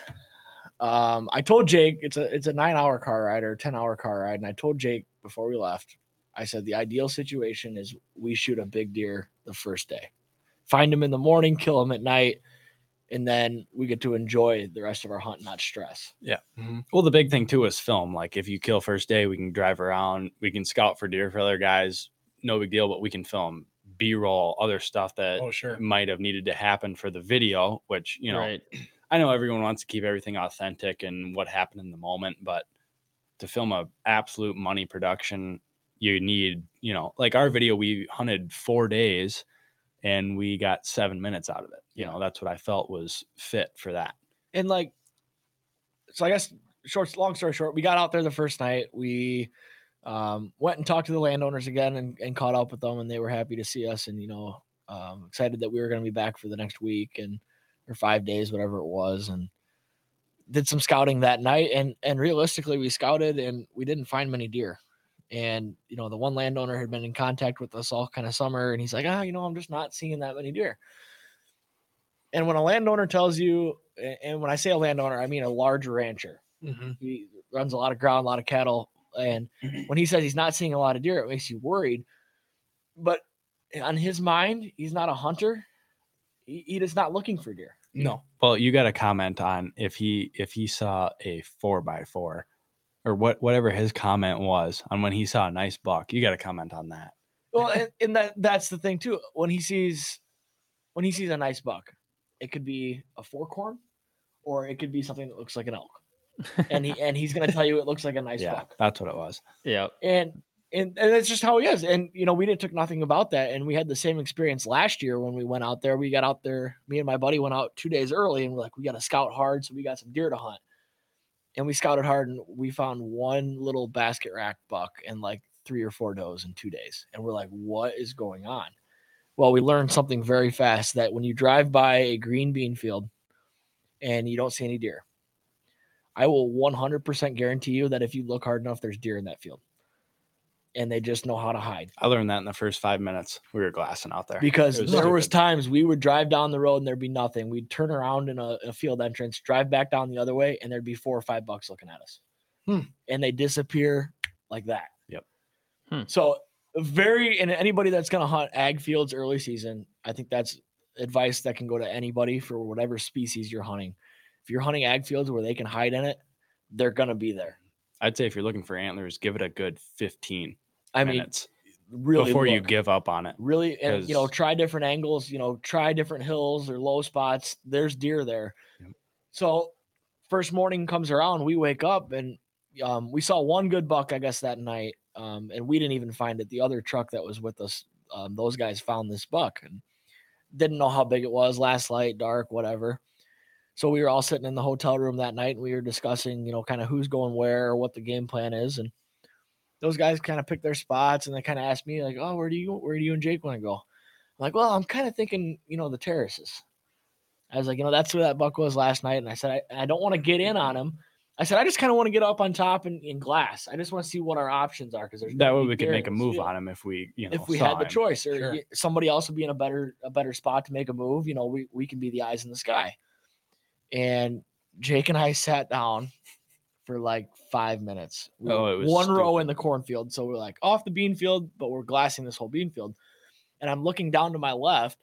C: Um, I told Jake it's a it's a nine hour car ride or ten hour car ride, and I told Jake before we left, I said the ideal situation is we shoot a big deer the first day, find him in the morning, kill him at night, and then we get to enjoy the rest of our hunt, not stress. Yeah. Mm-hmm.
B: Well, the big thing too is film. Like if you kill first day, we can drive around, we can scout for deer for other guys. No big deal, but we can film B roll, other stuff that
A: Oh, sure.
B: might have needed to happen for the video, which you know
D: right.
B: I know everyone wants to keep everything authentic and what happened in the moment, but to film a absolute money production, you need, you know, like our video, we hunted four days and we got seven minutes out of it. You know, that's what I felt was fit for that.
C: and like so i guess short long story short we got out there the first night we um, went and talked to the landowners again and, and caught up with them and they were happy to see us and you know um, excited that we were going to be back for the next week and or five days whatever it was and did some scouting that night and and realistically we scouted and we didn't find many deer and you know the one landowner had been in contact with us all kind of summer and he's like ah you know i'm just not seeing that many deer and when a landowner tells you, and when I say a landowner, I mean a large rancher.
A: hmm
C: He runs a lot of ground, a lot of cattle. And when he says he's not seeing a lot of deer, it makes you worried. But on his mind, he's not a hunter. He, he is not looking for deer.
A: No.
B: Well, you got to comment on if he if he saw a four by four or what whatever his comment was on when he saw a nice buck. You got to comment on that.
C: Well, and, and that that's the thing too. When he sees when he sees a nice buck, it could be a fork horn, or it could be something that looks like an elk. And he and he's gonna tell you it looks like a nice
B: yeah,
C: buck.
B: that's what it was.
D: Yeah.
C: and and, and that's just how he is. And you know, we didn't took nothing about that. And we had the same experience last year when we went out there. We got out there, me and my buddy went out two days early and we're like, we got to scout hard, so we got some deer to hunt. And we scouted hard and we found one little basket rack buck and like three or four does in two days. And we're like, what is going on? Well, we learned something very fast that when you drive by a green bean field and you don't see any deer, I will 100% guarantee you that if you look hard enough, there's deer in that field and they just know how to hide.
B: I learned that in the first five minutes. We were glassing out there.
C: Because
B: was
C: there was times we would drive down the road and there'd be nothing. We'd turn around in a, a field entrance, drive back down the other way, and there'd be four or five bucks looking at us.
A: Hmm.
C: And they disappear like that.
B: Yep.
D: Hmm.
C: So very and anybody that's gonna hunt ag fields early season, I think that's advice that can go to anybody for whatever species you're hunting. If you're hunting ag fields where they can hide in it, they're gonna be there.
B: I'd say if you're looking for antlers, give it a good 15
C: I mean, really
B: before you give up on it.
C: really and you know, try different angles you know try different hills or low spots there's deer there
B: Yep.
C: so first morning comes around we wake up and um, we saw one good buck i guess that night um, and we didn't even find it the other truck that was with us um, those guys found this buck and didn't know how big it was last light dark whatever so we were all sitting in the hotel room that night and we were discussing you know kind of who's going where or what the game plan is and those guys kind of pick their spots and they kind of asked me like, "Oh, where do you where do you and Jake want to go?" I'm like, "Well, I'm kind of thinking, you know, the terraces." I was like, "You know, that's where that buck was last night," and I said, "I, I don't want to get in on him." I said, "I just kind of want to get up on top and in glass. I just want to see what our options are because there's
B: That way we could make a move on him if we, you know,
C: If we had the
B: him.
C: choice, or
A: Sure.
C: somebody else would be in a better a better spot to make a move, you know, we we can be the eyes in the sky. And Jake and I sat down for like five minutes. We
B: Oh, it was
C: one row in the cornfield. So we're like off the bean field, but we're glassing this whole bean field. And I'm looking down to my left,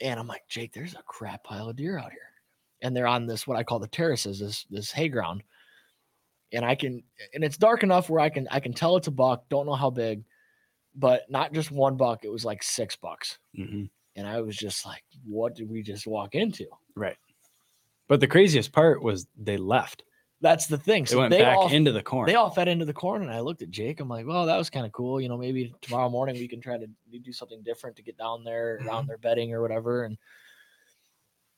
C: and I'm like, Jake, there's a crap pile of deer out here. And they're on this what I call the terraces, this this hay ground. And I can and it's dark enough where I can I can tell it's a buck, don't know how big, but not just one buck, it was like six bucks.
B: Mhm.
C: And I was just like, what did we just walk into?
B: Right. But the craziest part was they left.
C: That's the thing.
B: They
C: So
B: went
C: they
B: back
C: all
B: into the corn.
C: they all fed into the corn and i looked at jake i'm like well that was kind of cool you know maybe tomorrow morning we can try to do something different to get down there around mm-hmm. their bedding or whatever and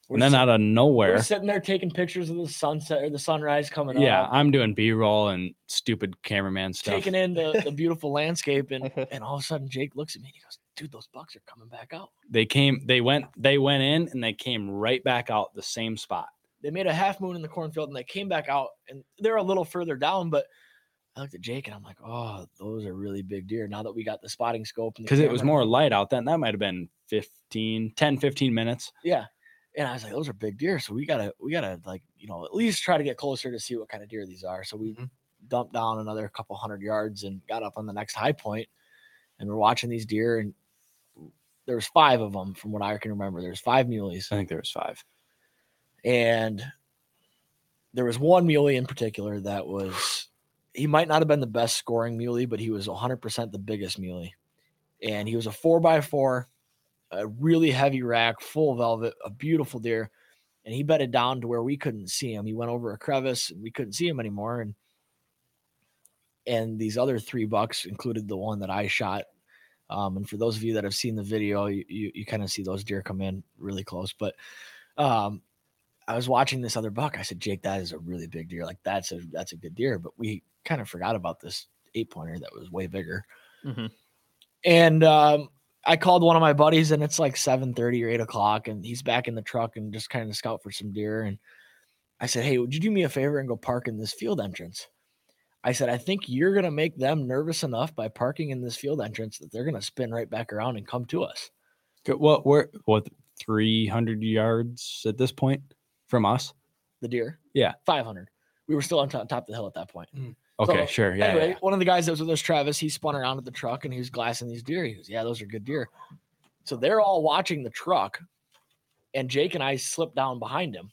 C: we're,
B: and then
C: sit-
B: out of
C: we're
B: nowhere,
C: sitting there taking pictures of the sunset or the sunrise coming
B: yeah,
C: up Yeah,
B: I'm doing B-roll and stupid cameraman stuff.
C: taking in the, the beautiful landscape and and all of a sudden jake looks at me and he goes dude those bucks are coming back out
B: They came, they went, they went in and they came right back out the same spot.
C: They made a half moon in the cornfield and they came back out and they're a little further down but I looked at Jake and I'm like, oh, those are really big deer. Now that we got the spotting scope,
B: Because it was more light out then. That might have been 15, 10, 15 minutes.
C: Yeah. And I was like, those are big deer. So we gotta, we gotta like, you know, at least try to get closer to see what kind of deer these are. So we
A: Mhm.
C: dumped down another couple hundred yards and got up on the next high point, and we're watching these deer. And there was five of them from what I can remember. There's five muleys,
B: I think there was five.
C: And there was one muley in particular that was he might not have been the best scoring muley, but he was 100% the biggest muley. And he was a four by four, a really heavy rack, full velvet, a beautiful deer. And he bedded down to where we couldn't see him. He went over a crevice and we couldn't see him anymore. And and these other three bucks included the one that I shot. Um, and for those of you that have seen the video, you, you, you kind of see those deer come in really close. But um, I was watching this other buck. I said, Jake, that is a really big deer. Like that's a that's a good deer. But we kind of forgot about this eight pointer that was way bigger.
D: Mhm.
C: And um, I called one of my buddies, and it's like seven thirty or eight o'clock, and he's back in the truck and just kind of scout for some deer. And I said, Hey, would you do me a favor and go park in this field entrance? I said, I think you're gonna make them nervous enough by parking in this field entrance that they're gonna spin right back around and come to us.
B: Good. What we're what three hundred yards at this point from us?
C: The deer,
B: Yeah.
C: five hundred. We were still on top, top of the hill at that point. Mm.
B: Okay,
C: So,
B: sure. Yeah.
C: anyway,
B: yeah.
C: one of the guys that was with us, Travis, he spun around at the truck and he was glassing these deer. He goes, Yeah, those are good deer. So they're all watching the truck, and Jake and I slipped down behind him,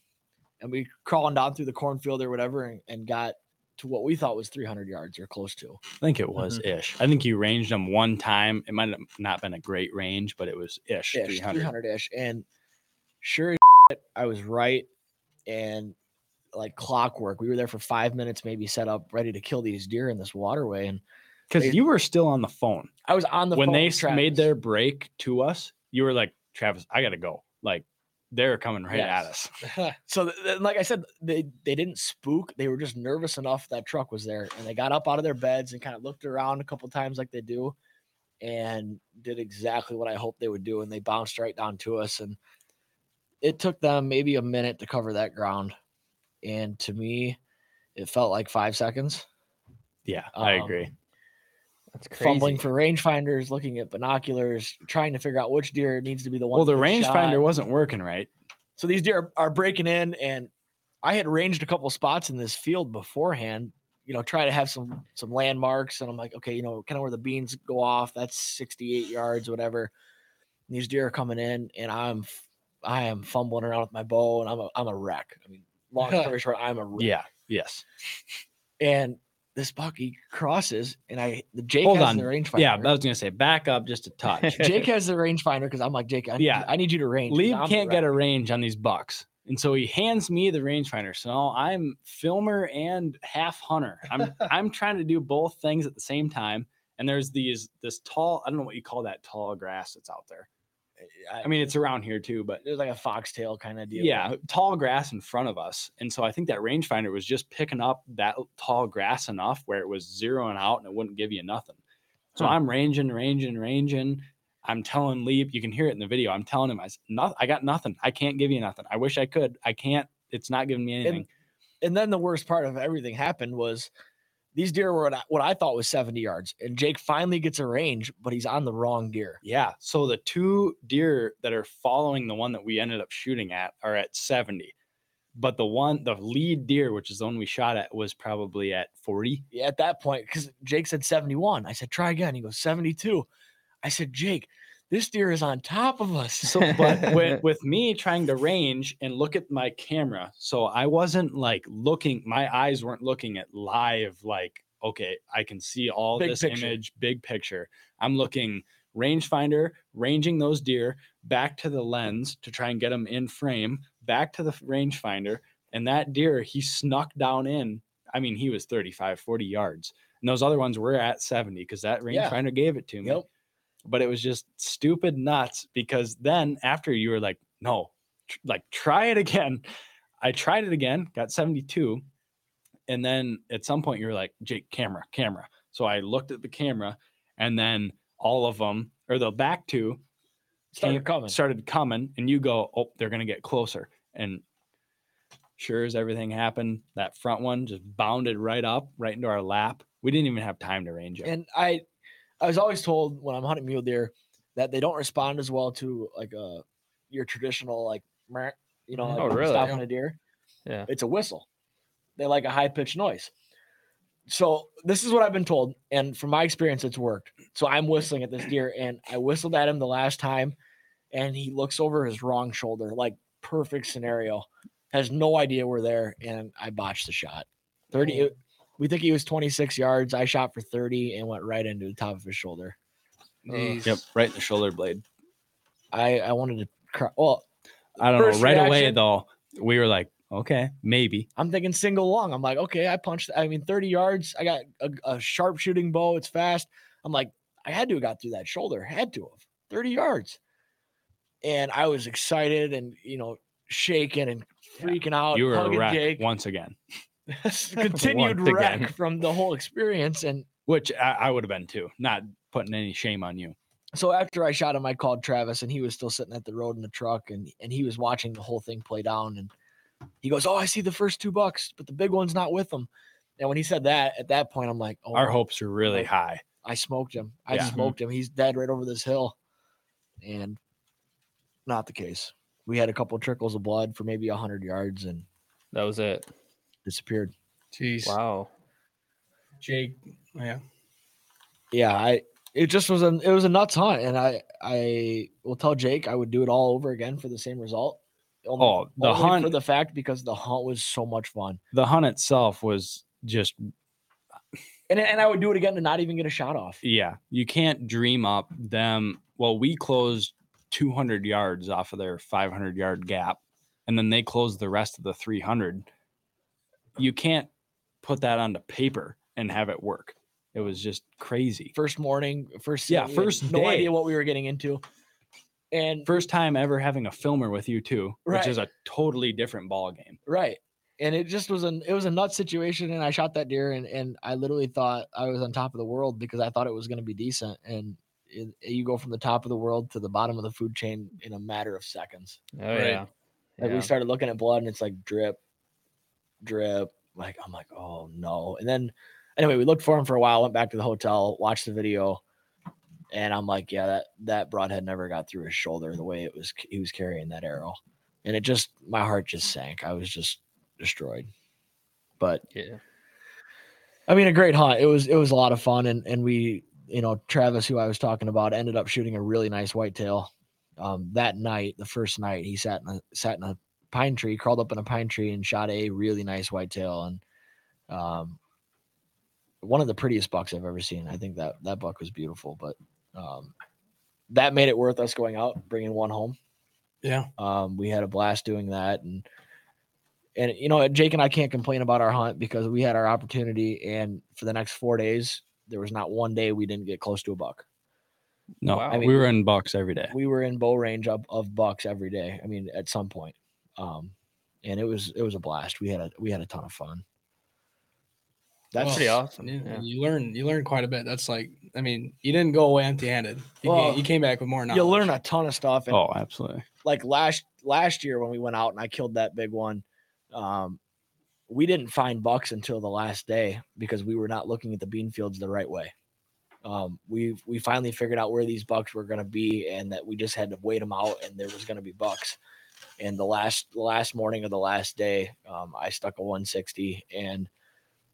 C: and we crawling down through the cornfield or whatever, and, and got to what we thought was 300 yards or close to.
B: I think it was mm-hmm. ish. I think you ranged them one time. It might have not been a great range, but it was ish.
C: ish,
B: 300.
C: 300 ish. And sure as shit, I was right. And like clockwork, we were there for five minutes, maybe set up, ready to kill these deer in this waterway. And
B: Because you were still on the phone.
C: I was on the
B: when they made their break to us, you were like, Travis, I gotta go. Like they're coming right at us.
C: so th- th- like I said, they they didn't spook. They were just nervous enough that truck was there, and they got up out of their beds and kind of looked around a couple times like they do, and did exactly what I hoped they would do, and they bounced right down to us. And it took them maybe a minute to cover that ground, and to me, it felt like five seconds.
B: Yeah, I
C: Um,
B: agree.
D: That's crazy.
C: Fumbling for rangefinders, looking at binoculars, trying to figure out which deer needs to be the one.
B: Well, the rangefinder wasn't working right.
C: So these deer are breaking in, and I had ranged a couple spots in this field beforehand. You know, try to have some some landmarks, and I'm like, okay, you know, kind of where the beans go off. That's 68 yards, whatever. And these deer are coming in, and I'm f- I am fumbling around with my bow, and I'm a I'm a wreck. I mean, long story short, I'm a wreck.
B: Yeah. Yes.
C: And this buck he crosses, and I the Jake
B: Hold
C: has
B: on.
C: the rangefinder.
B: Yeah, I was gonna say back up just a touch.
C: Jake has the rangefinder because I'm like Jake. I
B: Yeah.
C: I need you to range.
B: Lee can't get a range on these bucks. And so he hands me the rangefinder. So now I'm filmer and half hunter. I'm I'm trying to do both things at the same time. And there's these this tall, I don't know what you call that tall grass that's out there. I mean, it's around here too, but
C: there's like a foxtail kind of deal.
B: yeah, tall grass in front of us. And so I think that rangefinder was just picking up that tall grass enough where it was zeroing out and it wouldn't give you nothing. So
D: Huh.
B: I'm ranging, ranging, ranging. I'm telling Lieb, you can hear it in the video. I'm telling him, I, s- "Noth- I got nothing. I can't give you nothing. I wish I could. I can't. It's not giving me anything.
C: and then the worst part of everything happened was these deer were at what I thought was 70 yards, and Jake finally gets a range, but he's on the wrong deer.
B: yeah. So the two deer that are following the one that we ended up shooting at are at 70. But the one, the lead deer, which is the one we shot at, was probably at 40.
C: Yeah, At that point, because Jake said 71, I said try again. He goes 72. I said Jake, this deer is on top of us.
B: So, but with, with me trying to range and look at my camera, so I wasn't like looking, my eyes weren't looking at live, like, okay, I can see all
C: Big
B: this
C: picture.
B: image, big picture. I'm looking rangefinder, ranging those deer back to the lens to try and get them in frame, back to the rangefinder. And that deer, he snuck down in. I mean, he was 35, 40 yards. And those other ones were at 70 because that
C: Yeah.
B: rangefinder gave it to me
C: Yep.
B: But it was just stupid nuts because then after you were like no tr- like try it again. I tried it again got 72 and then at some point you were like jake camera camera. So i looked at the camera and then all of them or the back two
C: Started
B: came-
C: coming.
B: started coming and you go oh they're going to get closer. And sure as everything happened that front one just bounded right up right into our lap. We didn't even have time to range it.
C: And I, I was always told when I'm hunting mule deer that they don't respond as well to like a your traditional like, you know, mm-hmm. like
D: Oh, really?
C: stopping a deer.
D: Yeah.
C: It's a whistle. They like a high pitched noise. So this is what I've been told, and from my experience, it's worked. So I'm whistling at this deer, and I whistled at him the last time, and he looks over his wrong shoulder, like perfect scenario. has no idea we're there, and I botched the shot. Thirty. It- we think he was 26 yards. I shot for 30 and went right into the top of his shoulder.
A: Jeez.
B: Yep, right in the shoulder blade.
C: I I wanted to cry. Well,
B: I don't know. Right away though, we were like, okay, maybe.
C: I'm thinking single long. I'm like, okay, I punched. I mean, 30 yards. I got a, a sharp shooting bow. It's fast. I'm like, I had to have got through that shoulder. Had to have 30 yards. And I was excited and you know shaking and
B: Yeah.
C: freaking out.
B: you were a wreck
C: Jake.
B: once again,
C: continued wreck
D: again.
C: from the whole experience. And
B: which I, I would have been too. Not putting any shame on you.
C: so after I shot him, I called Travis, and he was still sitting at the road in the truck, and and he was watching the whole thing play down. And he goes, "Oh, I see the first two bucks, but the big one's not with them." And when he said that, at that point, I'm like, "Oh,
B: Our hopes are really
C: Like,
B: high.
C: I smoked him. I
B: Yeah.
C: smoked him. He's dead right over this hill." And not the case. We had a couple trickles of blood for maybe hundred yards and
D: That was it.
C: Disappeared.
A: Jeez.
D: Wow.
A: Jake. Yeah.
C: yeah, I it just was an it was a nuts hunt, and I I will tell Jake I would do it all over again for the same result. Only-
B: Oh, the
C: only for
B: hunt-
C: the fact because the hunt was so much fun,
B: The hunt itself was just
C: and and I would do it again to not even get a shot off.
B: yeah. You can't dream up them. Well, we closed 200 yards off of their 500 yard gap, and then they closed the rest of the 300. You can't put that onto paper and have it work. It was just crazy.
C: First morning, first
B: Yeah,
C: we had
B: first
C: no
B: day.
C: idea what we were getting into, and
B: First time ever having a filmer with you too, which is a totally different ball game.
C: right, and it just was an it was a nut situation, and I shot that deer, and and I literally thought I was on top of the world because I thought it was going to be decent, and it, you go from the top of the world to the bottom of the food chain in a matter of seconds.
D: Oh
A: Right.
D: yeah.
C: Like
D: Yeah.
C: we started looking at blood and it's like drip, drip. Like I'm like, oh no. And then anyway, we looked for him for a while, went back to the hotel, watched the video, and I'm like, yeah, that that broadhead never got through his shoulder the way it was he was carrying that arrow. And it just my heart just sank. I was just destroyed. But
D: Yeah.
C: I mean, a great hunt. It was it was a lot of fun, and and we, you know, Travis, who I was talking about, ended up shooting a really nice whitetail. Um, that night, the first night, he sat in a sat in a pine tree, crawled up in a pine tree, and shot a really nice whitetail, and um, one of the prettiest bucks I've ever seen. I think that that buck was beautiful, but um, that made it worth us going out, bringing one home.
A: Yeah.
C: Um, we had a blast doing that, and and you know, Jake and I can't complain about our hunt because we had our opportunity, and for the next four days, there was not one day we didn't get close to a buck.
B: No,
D: Wow. I
C: mean,
B: we were in bucks every day.
C: We were in bow range of, of bucks every day. I mean, at some point, um, and it was it was a blast. We had a we had a ton of fun. That's
A: Well,
D: pretty awesome.
A: You,
D: Yeah.
A: you learn you learn quite a bit. That's like I mean, you didn't go away empty handed. You,
C: Well,
A: came, you came back with more knowledge.
C: you learn a ton of stuff. And
B: Oh, absolutely.
C: like last last year when we went out and I killed that big one, um, we didn't find bucks until the last day because we were not looking at the bean fields the right way. Um, we we finally figured out where these bucks were going to be and that we just had to wait them out and there was going to be bucks. And the last the last morning of the last day, um, I stuck a 160 and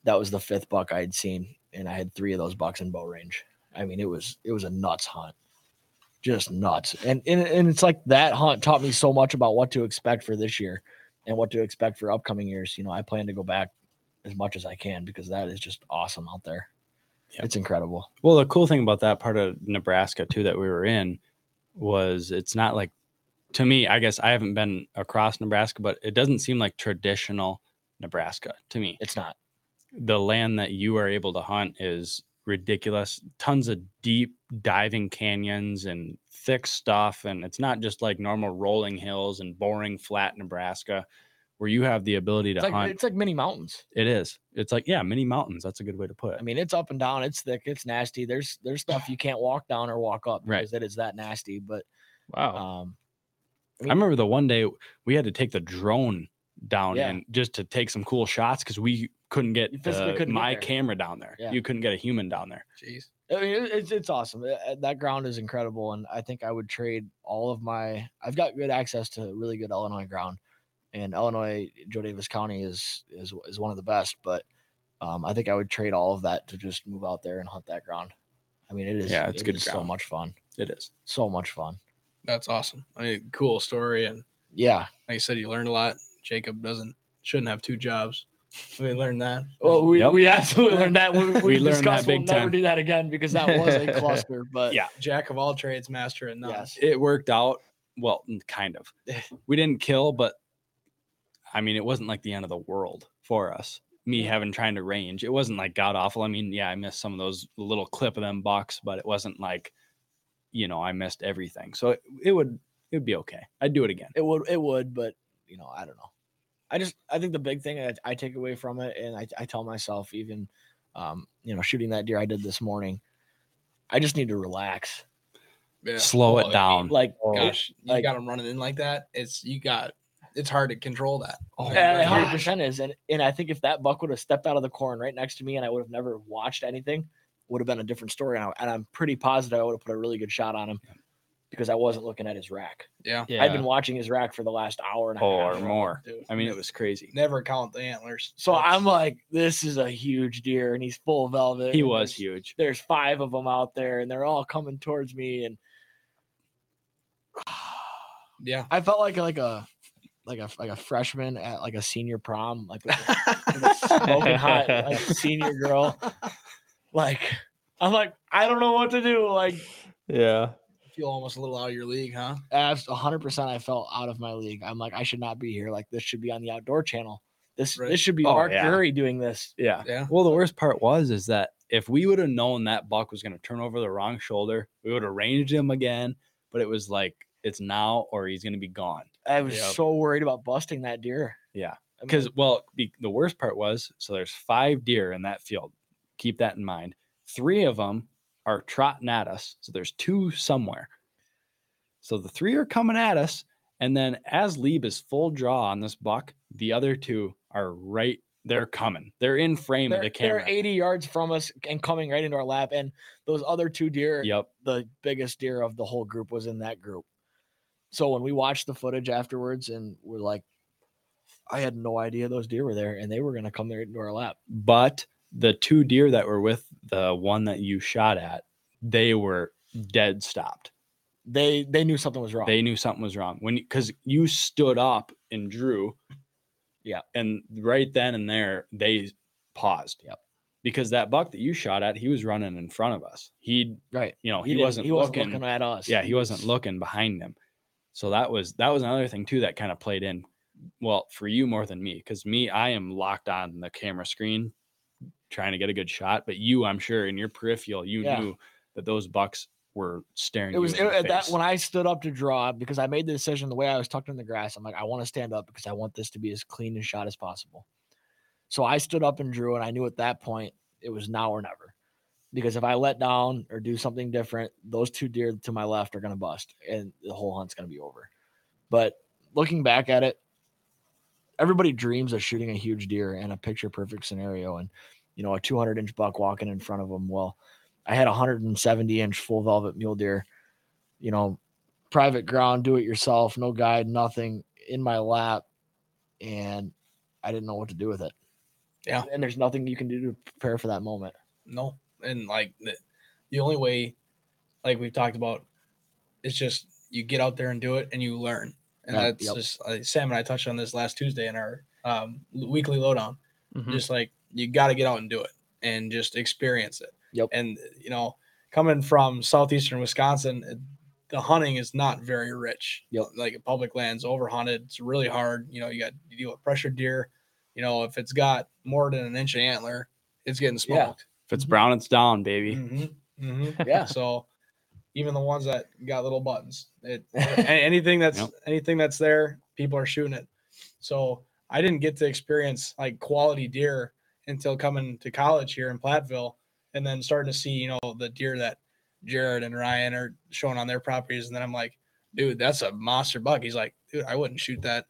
C: that was the fifth buck I had seen, and I had three of those bucks in bow range. I mean, it was it was a nuts hunt just nuts. And, and and it's like that hunt taught me so much about what to expect for this year and what to expect for upcoming years. You know, I plan to go back as much as I can because that is just awesome out there.
B: Yep.
C: It's incredible.
B: Well, the cool thing about that part of Nebraska too that we were in was it's not like to me, I guess I haven't been across Nebraska, but it doesn't seem like traditional Nebraska to me.
C: It's not.
B: The land that you are able to hunt is ridiculous. Tons of deep diving canyons and thick stuff. And it's not just like normal rolling hills and boring flat Nebraska where you have the ability to
C: It's like
B: hunt.
C: it's like mini mountains.
B: it is. It's like, yeah, mini mountains. That's a good way to put it.
C: I mean, it's up and down. It's thick. It's nasty. There's there's stuff you can't walk down or walk up
B: Right.
C: because it is that nasty. But
D: Wow.
C: um,
B: I remember the one day we had to take the drone down
C: Yeah.
B: and just to take some cool shots because we couldn't get the-
C: couldn't
B: my
C: there.
B: camera down there.
C: Yeah.
B: You couldn't get a human down there.
A: Jeez.
C: I mean, it's it's awesome. Uh, That ground is incredible, and I think I would trade all of my. I've got good access to really good Illinois ground, and Illinois, Jo Daviess County is is is one of the best. But um, I think I would trade all of that to just move out there and hunt that ground. I mean, it is.
B: Yeah, it's
C: it
B: good
C: is so much fun.
B: It is.
C: So much fun.
A: That's awesome. I mean, cool story. And
C: Yeah,
A: like I said, you learned a lot. Jacob doesn't shouldn't have two jobs. We learned that.
C: Well, we,
B: Yep.
C: we absolutely learned that. We, we,
B: We learned
C: discussed
B: that
C: we'll
B: big
C: never do that again because that was a cluster. But
B: Yeah.
A: Jack of all trades, master at none.
C: yes,
B: it worked out well n- kind of we didn't kill but i mean it wasn't like the end of the world for us me having trying to range it wasn't like god awful i mean yeah i missed some of those little clip of them bucks but it wasn't like you know i missed everything so it, it would it would be okay i'd do it again
C: it would it would, but you know, I don't know. I just I think the big thing I, I take away from it, and I, I tell myself even, um, you know, shooting that deer I did this morning, I just need to relax.
A: Yeah.
B: Slow it
A: Well, I
B: down.
A: mean,
C: Like,
A: Gosh, you
C: like-
A: got them running in like that. It's you got. It's hard to control that.
B: Oh,
C: Yeah,
B: my
C: hundred
B: gosh.
C: percent is, and and I think if that buck would have stepped out of the corn right next to me, and I would have never watched anything, would have been a different story. And, I, and I'm pretty positive I would have put a really good shot on him because I wasn't looking at his rack.
A: Yeah.
D: Yeah.
C: I'd been watching his rack for the last hour and a
B: Oh,
C: half.
B: or more
A: Dude,
B: i mean it was crazy
A: never count the antlers.
C: So
A: That's-
C: I'm like, this is a huge deer, and he's full velvet.
B: he was
C: there's-
B: huge
C: There's five of them out there, and they're all coming towards me, and
A: yeah.
C: I felt like like a like a like a freshman at like a senior prom, like with a, a smoking hot like senior girl. Like I'm like I don't know what to do. Like
D: Yeah.
A: feel almost a little out of your league, huh?
C: abs 100 percent I felt out of my league. I'm like I should not be here. Like this should be on the outdoor channel. This
A: Right.
C: this should be
B: Oh,
C: Mark
B: yeah.
C: Drury doing this.
B: yeah
A: Yeah.
B: well the worst part was is that if we would have known that buck was going to turn over the wrong shoulder we would have ranged him again but it was like it's now or he's going to be gone
C: I was
B: Yep.
C: so worried about busting that deer.
B: Yeah,
C: I mean,
B: because well be, the worst part was so there's five deer in that field keep that in mind three of them are trotting at us so there's two somewhere so the three are coming at us and then as Lieb is full draw on this buck the other two are right they're coming they're in frame
C: they're,
B: of the camera.
C: they're 80 yards from us and coming right into our lap. And those other two deer,
B: yep
C: the biggest deer of the whole group was in that group. So when we watched the footage afterwards and we're like, I had no idea those deer were there and they were going to come there into our lap.
B: but the two deer that were with the one that you shot at they were dead stopped
C: They they knew something was wrong.
B: they knew something was wrong when because you stood up and drew
C: Yeah.
B: and right then and there they paused
C: Yep.
B: because that buck that you shot at he was running in front of us he
C: right.
B: you know he,
C: didn't-
B: wasn't
C: he wasn't
B: looking,
C: looking at us.
B: yeah he wasn't looking behind him so that was that was another thing too that kind of played in well for you more than me because me i am locked on the camera screen trying to get a good shot but you i'm sure in your peripheral you
C: Yeah.
B: knew that those bucks were staring
C: It was it- that when I stood up to draw because I made the decision the way I was tucked in the grass. I'm like, I want to stand up because I want this to be as clean and shot as possible. So I stood up and drew, and I knew at that point it was now or never. Because if I let down or do something different, those two deer to my left are going to bust, and the whole hunt's going to be over. But looking back at it, everybody dreams of shooting a huge deer in a picture perfect scenario, and you know a 200 inch buck walking in front of them. Well, I had a 170 inch full velvet mule deer, you know, private ground, do it yourself, no guide, nothing in my lap, and I didn't know what to do with it.
A: Yeah.
C: and there's nothing you can do to prepare for that moment.
A: No, and like the, the only way, like we've talked about, it's just you get out there and do it, and you learn. And
C: Yeah,
A: that's
C: yep.
A: just uh, Sam and I touched on this last Tuesday in our um, weekly lowdown.
D: Mhm.
A: Just like you got to get out and do it, and just experience it.
C: Yep.
A: And you know, coming from southeastern Wisconsin, it- the hunting is not very rich.
C: Yep.
A: Like public lands overhunted. It's really hard. You know, you got you deal with pressure deer. You know, if it's got more than an inch of antler, it's getting
C: Yeah.
A: smoked.
B: if it's brown it's down baby
A: Mm-hmm. Mm-hmm.
C: Yeah.
A: So even the ones that got little buttons, it anything that's
B: Yep.
A: anything that's there, people are shooting it. So I didn't get to experience like quality deer until coming to college here in Platteville, and then starting to see you know the deer that Jared and Ryan are showing on their properties, and then I'm like, dude, that's a monster buck. He's like, dude, I wouldn't shoot that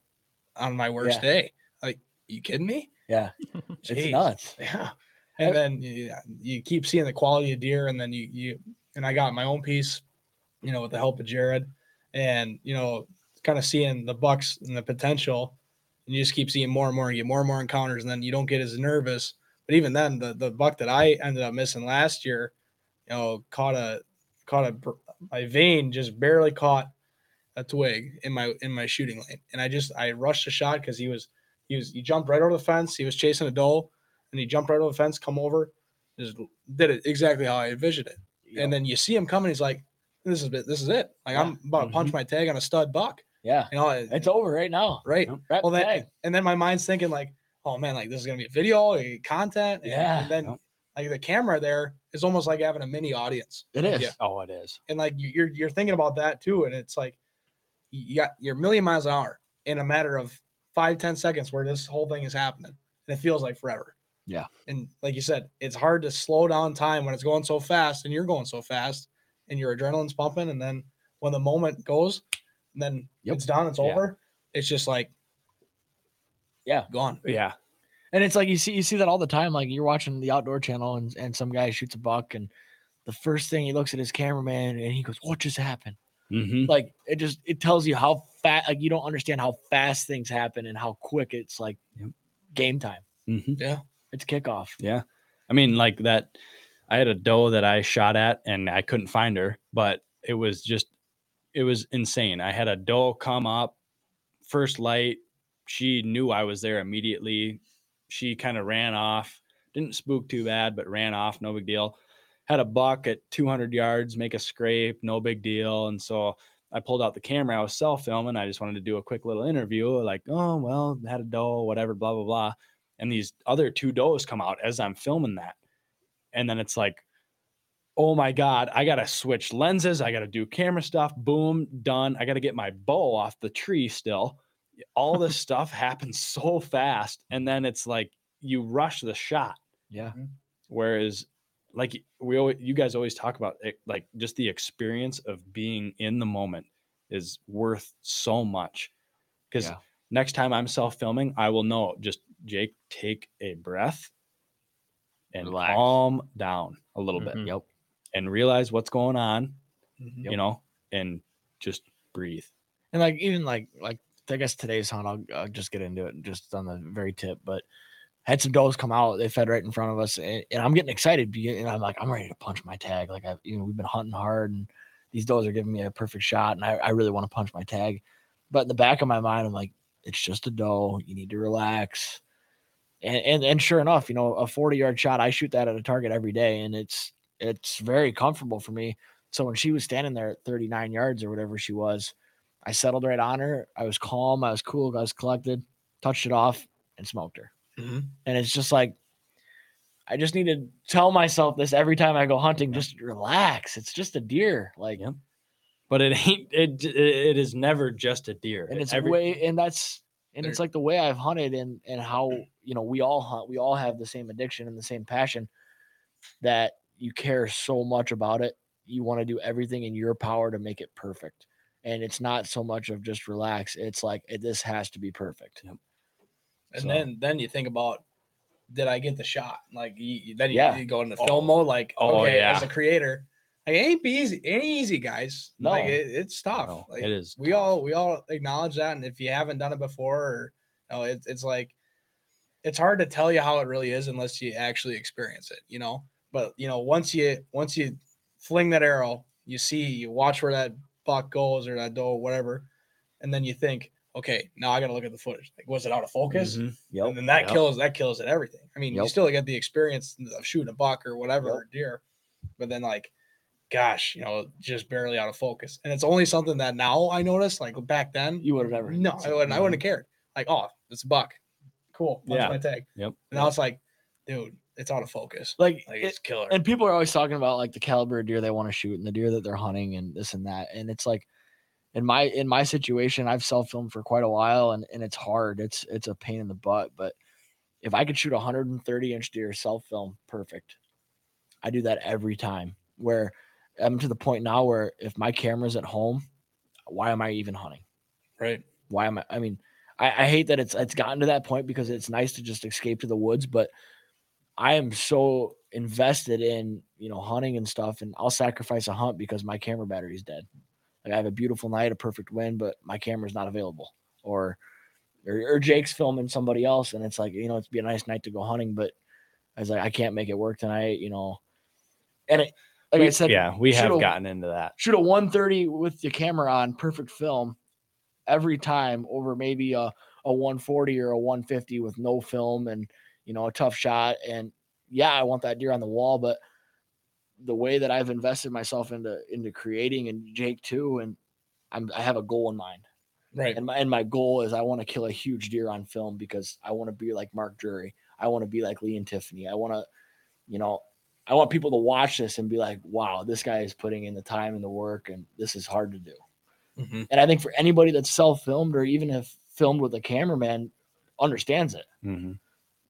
A: on my worst
C: Yeah.
A: day. Like, you kidding me?
C: Yeah, it's nuts.
A: Yeah. And then you, you keep seeing the quality of deer, and then you you and I got my own piece, you know, with the help of Jared, and you know, kind of seeing the bucks and the potential, and you just keep seeing more and more and get more and more encounters, and then you don't get as nervous. But even then, the the buck that I ended up missing last year, you know, caught a caught a my vein just barely caught a twig in my in my shooting lane, and I just I rushed a shot because he was he was he jumped right over the fence. He was chasing a doe, and he jumped right over the fence, come over, just did it exactly how I envisioned it.
C: Yep.
A: And then you see him coming, he's like, "This is it. This is it. Like I'm about to punch mm-hmm. my tag on a stud buck."
C: Yeah,
A: You know, it-
C: it's over right now.
A: right?
B: Yep.
C: Wrap
A: Well, then
C: tag.
A: and then my mind's thinking like, "Oh man, like this is gonna be a video, a content." and-
C: Yeah.
A: And then
B: Yep.
A: like the camera there is almost like having a mini audience
C: It is.
A: Yeah.
B: Oh, it is.
A: and like you- you're you're thinking about that too and it's like you got you're a million miles an hour in a matter of five ten seconds where this whole thing is happening and it feels like forever
C: Yeah.
A: and like you said it's hard to slow down time when it's going so fast and you're going so fast and your adrenaline's pumping and then when the moment goes and then
C: Yep.
A: it's done it's
B: Yeah.
A: over it's just like
C: Yeah.
A: gone
B: Yeah.
C: And it's like you see you see that all the time. Like you're watching the outdoor channel and, and some guy shoots a buck and the first thing he looks at his cameraman and he goes, What just happened?
B: Mm-hmm.
C: Like it just it tells you how fast like you don't understand how fast things happen and how quick it's like
B: Yep.
C: game time.
B: Mm-hmm.
C: It's kickoff.
B: Yeah. I mean, like that. I had a doe that I shot at and I couldn't find her, but it was just, it was insane. I had a doe come up, first light. She knew I was there immediately. She kind of ran off, didn't spook too bad, but ran off, no big deal. Had a buck at 200 yards, make a scrape, no big deal. And so I pulled out the camera. I was self filming. I just wanted to do a quick little interview, like, oh, well, had a doe, whatever, blah, blah, blah and these other two does come out as I'm filming that. And then it's like, oh my God, I got to switch lenses. I got to do camera stuff. Boom, done. I got to get my bow off the tree still. All this stuff happens so fast. And then it's like you rush the shot.
C: Yeah.
B: Whereas, like we always, you guys always talk about it, like just the experience of being in the moment is worth so much. Because
C: Yeah.
B: next time I'm self filming, I will know just Jake, take a breath and
C: Relax.
B: calm down a little bit
D: Mhm.
C: Yep.
B: And realize what's going on,
A: Mhm.
B: you know, and just breathe.
C: And like even like like I guess today's hunt, I'll, I'll just get into it just on the very tip, but had some does come out. They fed right in front of us, and, and I'm getting excited. And I'm like, I'm ready to punch my tag. Like I've you know we've been hunting hard, and these does are giving me a perfect shot, and I, I really want to punch my tag. But in the back of my mind, I'm like, it's just a doe. You need to relax. And and and sure enough, you know, a 40 yard shot, I shoot that at a target every day, and it's it's very comfortable for me. So when she was standing there at 39 yards or whatever she was, I settled right on her. I was calm. I was cool. I was collected. Touched it off and smoked her.
A: Mhm.
C: And it's just like I just need to tell myself this every time I go hunting. Just relax. It's just a deer. Like,
B: Yep. But it ain't. It it is never just a deer.
C: and it's
B: every-
C: way and that's and it's like the way I've hunted and and how you know we all hunt. We all have the same addiction and the same passion that you care so much about it. You want to do everything in your power to make it perfect. And it's not so much of just relax. It's like "Eh, this has to be perfect.
A: And
C: So-
A: then then you think about did I get the shot? Like you, you- then you,
C: Yeah.
A: you go into
B: Oh.
A: film mode. Like
B: Oh,
A: okay,
B: yeah.
A: as a creator, like, it ain't be easy. It ain't easy, guys. Like
C: No.
A: it, it's tough.
B: No,
A: like,
B: it is.
A: we
B: tough.
A: all we all acknowledge that, and if you haven't done it before, or you know, it's it's like it's hard to tell you how it really is unless you actually experience it. You know, but you know once you once you fling that arrow, you see you watch where that buck goes or that doe, whatever, and then you think, okay, now I got to look at the footage. Like, was it out of focus?
B: Mhm.
A: and then that
C: Yep.
A: kills that kills it everything. I mean, you still get the experience of shooting a buck or whatever
C: Yep.
A: or deer, but then like, gosh, you know, just barely out of focus. And it's only something that now I notice. Like back then,
C: You would have never.
A: no, I wouldn't. I wouldn't have cared. Like, oh, it's a buck, cool. Punch
B: Yeah.
A: my tag.
B: Yep.
A: And now it's like, dude, it's out of focus.
C: like,
A: Like
C: it-
A: it's killer.
C: and people are always talking about like the caliber of deer they want to shoot and the deer that they're hunting and this and that and it's like in my in my situation i've self-filmed for quite a while and, and it's hard it's it's a pain in the butt but if i could shoot a 130 inch deer self-film perfect i do that every time where i'm to the point now where if my camera's at home why am i even hunting
A: right.
C: why am I? I mean, I, I hate that it's it's gotten to that point because it's nice to just escape to the woods, but I am so invested in you know hunting and stuff, and I'll sacrifice a hunt because my camera battery is dead. Like I have a beautiful night, a perfect wind, but my camera's not available, or or, or Jake's filming somebody else, and it's like you know it'd be a nice night to go hunting, but I was like I can't make it work tonight, you know, and it like
B: we,
C: I said,
B: yeah, we have gotten into that.
C: shoot a 130 with the camera on, perfect film every time over maybe a, a 140 or a 150 with no film and you know a tough shot. And yeah, I want that deer on the wall, but the way that I've invested myself into into creating and Jake too, and I'm I have a goal in mind.
A: Right.
C: And my and my goal is I want to kill a huge deer on film because I want to be like Mark Drury. I want to be like Lee and Tiffany. I want to, you know, I want people to watch this and be like, wow, this guy is putting in the time and the work, and this is hard to do.
A: Mhm.
C: And I think for anybody that's self-filmed or even have filmed with a cameraman, understands it.
B: Mhm.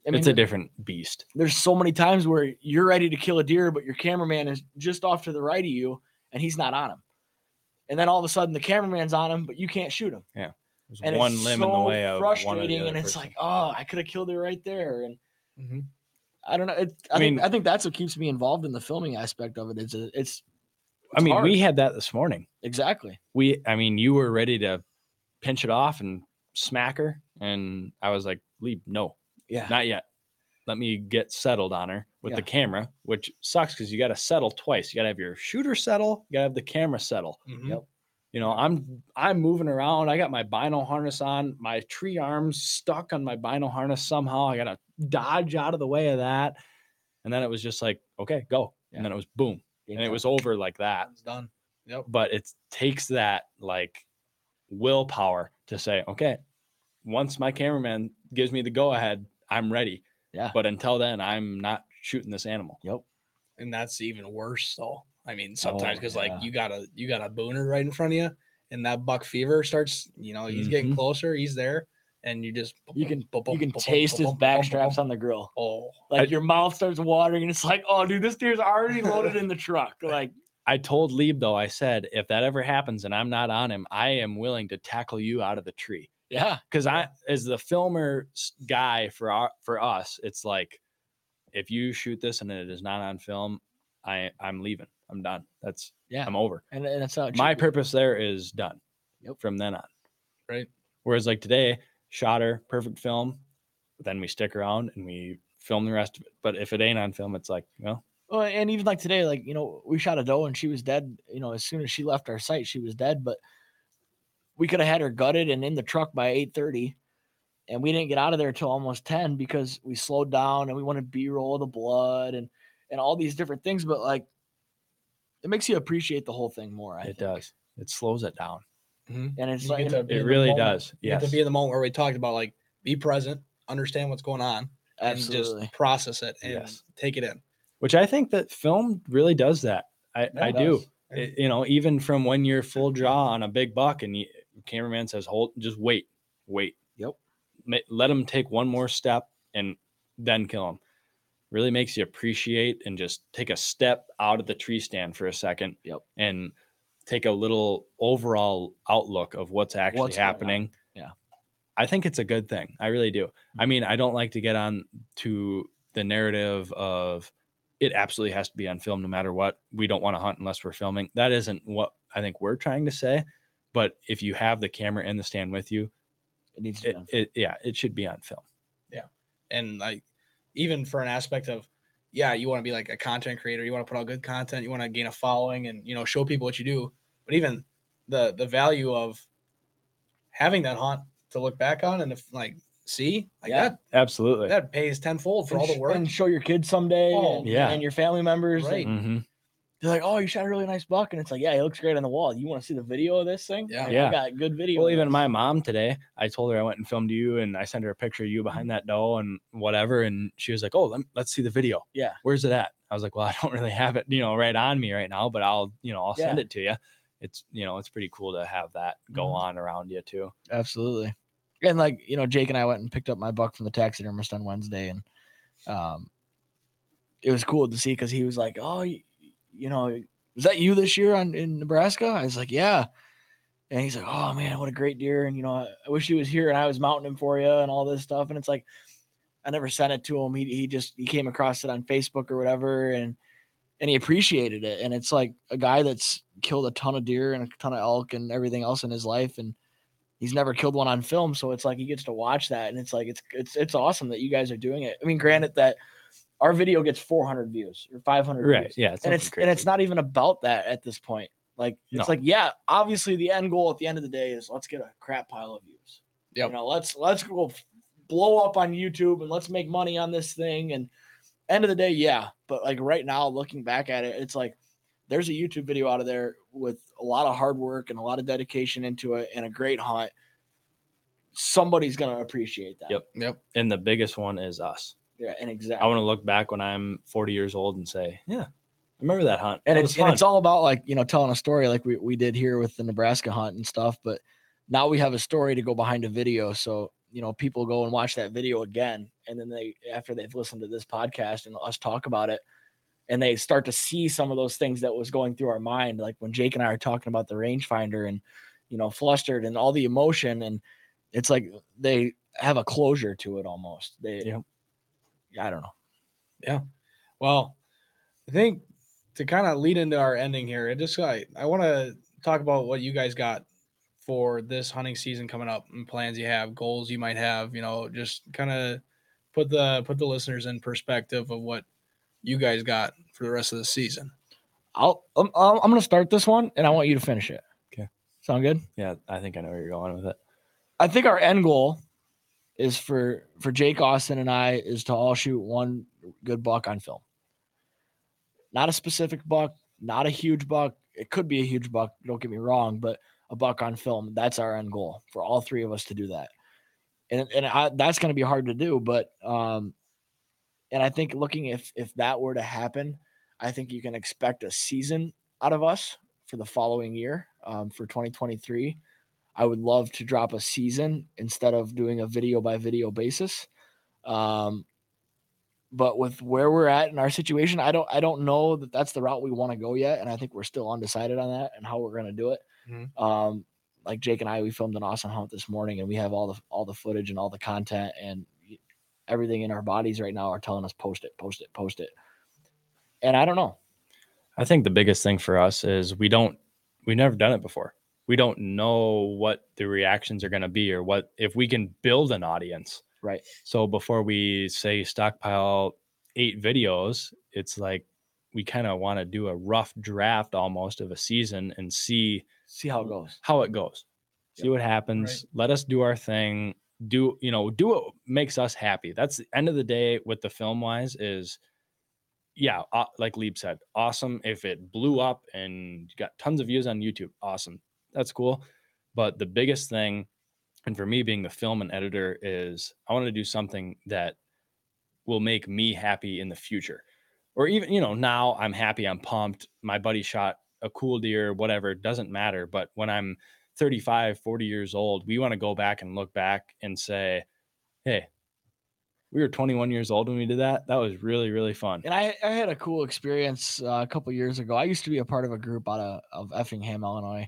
C: I mean,
B: it's a different beast.
C: there's so many times where you're ready to kill a deer, but your cameraman is just off to the right of you, and he's not on him. And then all of a sudden, the cameraman's on him, but you can't shoot him. Yeah.
B: There's
C: And
B: one
C: it's
B: limb
C: so
B: in the way of one
C: frustrating,
B: other
C: and it's
B: person.
C: like, oh, I could have killed it right there. And
A: Mhm.
C: I don't know. It, I,
B: I
C: think
B: mean-
C: I think that's what keeps me involved in the filming aspect of it. It's a, it's
B: I mean,
C: hard.
B: we had that this morning.
C: exactly.
B: We, I mean, you were ready to pinch it off and smack her, and I was like, "Lieb, no,
C: Yeah.
B: not yet. Let me get settled on her with the camera, which sucks because you got to settle twice. You got to have your shooter settle, you got to have the camera settle.
A: Mhm.
C: Yep.
B: You know, I'm I'm moving around. I got my bino harness on, my tree arms stuck on my bino harness somehow. I got to dodge out of the way of that, and then it was just like, okay, go,
C: Yeah.
B: and then it was boom,
C: Game
B: and it was over like that
A: It's done. Yep.
B: but it takes that like willpower to say, okay, once my cameraman gives me the go ahead, I'm ready.
C: Yeah.
B: But until then, I'm not shooting this animal.
C: Yep.
A: and that's even worse though i mean sometimes
C: Oh,
A: because
C: yeah.
A: like you got a you got a booner right in front of you and that buck fever starts you know he's getting
B: Mhm.
A: closer he's there and you just
C: You can
A: boom,
C: you can
A: boom,
C: taste
A: boom,
C: his
A: boom,
C: back
A: boom,
C: straps
A: boom.
C: on the grill.
A: oh
C: Like
B: I-
C: your mouth starts watering, and it's like, oh, dude, this deer's already loaded in the truck. Like,
B: I told Lieb though, I said, if that ever happens and I'm not on him, I am willing to tackle you out of the tree.
C: Yeah,
B: Because I, as the filmer guy for our, for us, it's like, if you shoot this and it is not on film, I I'm leaving. I'm done. That's
C: Yeah.
B: I'm over.
C: and, not
B: my purpose there is done
C: Yep.
B: from then on.
A: Right.
B: Whereas like today, shot her, perfect film, then we stick around and we film the rest of it. But if it ain't on film, it's like, well,
C: Well, and even like today, like you know, we shot a doe and she was dead. You know, as soon as she left our site, she was dead. But we could have had her gutted and in the truck by eight thirty, and we didn't get out of there till almost ten because we slowed down and we wanted to B roll of the blood and and all these different things. But like, it makes you appreciate the whole thing more. I
B: it
C: think.
B: does. It slows it down.
A: Mhm.
C: and it's
A: You
C: like
A: get to
B: It really
A: moment.
B: does. yeah
A: to be in the moment where we talked about like be present understand what's going on
C: absolutely.
A: and just process it and
B: Yes.
A: take it in
B: Which I think that film really does that. I,
A: Yeah,
B: I
A: it
B: do. It- you know, even from when you're full draw on a big buck and you, cameraman says, hold, just wait, wait.
C: Yep.
B: Let him take one more step and then kill him. Really makes you appreciate and just take a step out of the tree stand for a second.
C: Yep.
B: And take a little overall outlook of what's actually
C: What's
B: happening.
C: Yeah.
B: I think it's a good thing. I really do. I mean, I don't like to get on to the narrative of it absolutely has to be on film no matter what. We don't want to hunt unless we're filming. That isn't what I think we're trying to say. But if you have the camera in the stand with you,
C: it needs to be
B: it,
C: done.
B: it yeah, it should be on film. Yeah.
A: And like even for an aspect of yeah you want to be like a content creator you want to put out good content you want to gain a following and you know show people what you do but even the the value of having that haunt to look back on and if like see like
C: Yeah.
A: that
B: Absolutely.
A: that pays tenfold for
C: And
A: all the
C: sh-
A: work
C: and show your kids someday.
A: Oh,
C: and,
B: yeah.
C: and your family members.
A: Right.
C: and
B: hmm
C: They're like, "Oh, you shot a really nice buck," and it's like, "Yeah, he looks great on the wall. You want to see the video of this thing?
A: Yeah.
C: Like,
B: Yeah.
C: I got good video.
B: Well, even
C: this."
B: my mom today, I told her I went and filmed you and I sent her a picture of you behind that doe and whatever. And she was like, Oh, let, us see the video.
C: Yeah.
B: Where's it at? I was like, Well, I don't really have it, you know, right on me right now, but I'll, you know, I'll send
C: Yeah.
B: it to you. It's, you know, it's pretty cool to have that go
C: Mhm.
B: on around you too.
C: absolutely. And like you know, Jake and I went and picked up my buck from the taxidermist on Wednesday, and um, it was cool to see because he was like, "Oh, you, know, was that you this year on in Nebraska?" I was like, "Yeah." And he's like, "Oh man, what a great deer!" And you know, I, I wish he was here and I was mounting him for you and all this stuff. And it's like, I never sent it to him. He he just he came across it on Facebook or whatever, and and he appreciated it. And it's like a guy that's killed a ton of deer and a ton of elk and everything else in his life, and he's never killed one on film. So it's like he gets to watch that, and it's like it's it's it's awesome that you guys are doing it. I mean, granted that our video gets 400 views or 500
B: Right.
C: views.
B: Yeah. It's
C: and it's
B: nothing
C: and it's not even about that at this point. Like it's
B: No.
C: like yeah, obviously the end goal at the end of the day is let's get a crap pile of views.
A: Yeah.
C: You know, let's let's go blow up on YouTube and let's make money on this thing. And end of the day, yeah. But like right now, looking back at it, it's like there's a YouTube video out of there with a lot of hard work and a lot of dedication into it and a great hunt. Somebody's gonna appreciate that.
B: Yep.
A: Yep.
B: And the biggest one is us.
C: Yeah, and exactly.
B: I want to look back when I'm 40 years old and say, yeah, I remember that hunt.
C: and
B: That
C: it's and it's all about like you know telling a story like we, we did here with the Nebraska hunt and stuff. But now we have a story to go behind a video, so you know people go and watch that video again, and then they after they've listened to this podcast and us talk about it, and they start to see some of those things that was going through our mind, like when Jake and I are talking about the rangefinder and you know flustered and all the emotion, and it's like they have a closure to it almost. They,
B: Yep.
C: I don't know. Yeah.
A: Well, I think to kind of lead into our ending here, I just I, I want to talk about what you guys got for this hunting season coming up and plans you have, goals you might have, you know, just kind of put the put the listeners in perspective of what you guys got for the rest of the season.
C: I'll um, I'm, I'm I'm gonna start this one, and I want you to finish it.
B: Okay.
C: Sound good?
B: Yeah, I think I know where you're going with it.
C: I think our end goal is for for Jake Austin and I is to all shoot one good buck on film. Not a specific buck, not a huge buck. It could be a huge buck. Don't get me wrong, but a buck on film. That's our end goal for all three of us to do that. And and I, that's going to be hard to do, but um, and I think looking if if that were to happen, I think you can expect a season out of us for the following year um, for 2023. I would love to drop a season instead of doing a video by video basis. Um, but with where we're at in our situation, I don't I don't know that that's the route we want to go yet, and I think we're still undecided on that and how we're going to do it.
A: Mhm.
C: Um, like Jake and I, we filmed an awesome hunt this morning, and we have all the all the footage and all the content and everything in our bodies right now are telling us post it, post it, post it. And I don't know.
B: I think the biggest thing for us is we don't we've never done it before. We don't know what the reactions are going to be or what if we can build an audience.
C: Right.
B: So before we say stockpile eight videos, it's like we kind of want to do a rough draft almost of a season and see
C: See how it goes.
B: how it goes. See what happens. Let us do our thing. Do you know? Do what makes us happy. That's the end of the day with the film wise is, yeah, uh, like Lieb said, awesome. If it blew up and got tons of views on YouTube, awesome. That's cool. But the biggest thing, and for me being the film and editor, is I want to do something that will make me happy in the future, or even you know now I'm happy, I'm pumped. My buddy shot a cool deer, whatever, doesn't matter. But when I'm 35, 40 years old, we want to go back and look back and say, hey, we were 21 years old when we did that. That was really, really fun.
C: And I, I had a cool experience uh, a couple years ago. I used to be a part of a group out of, of Effingham, Illinois.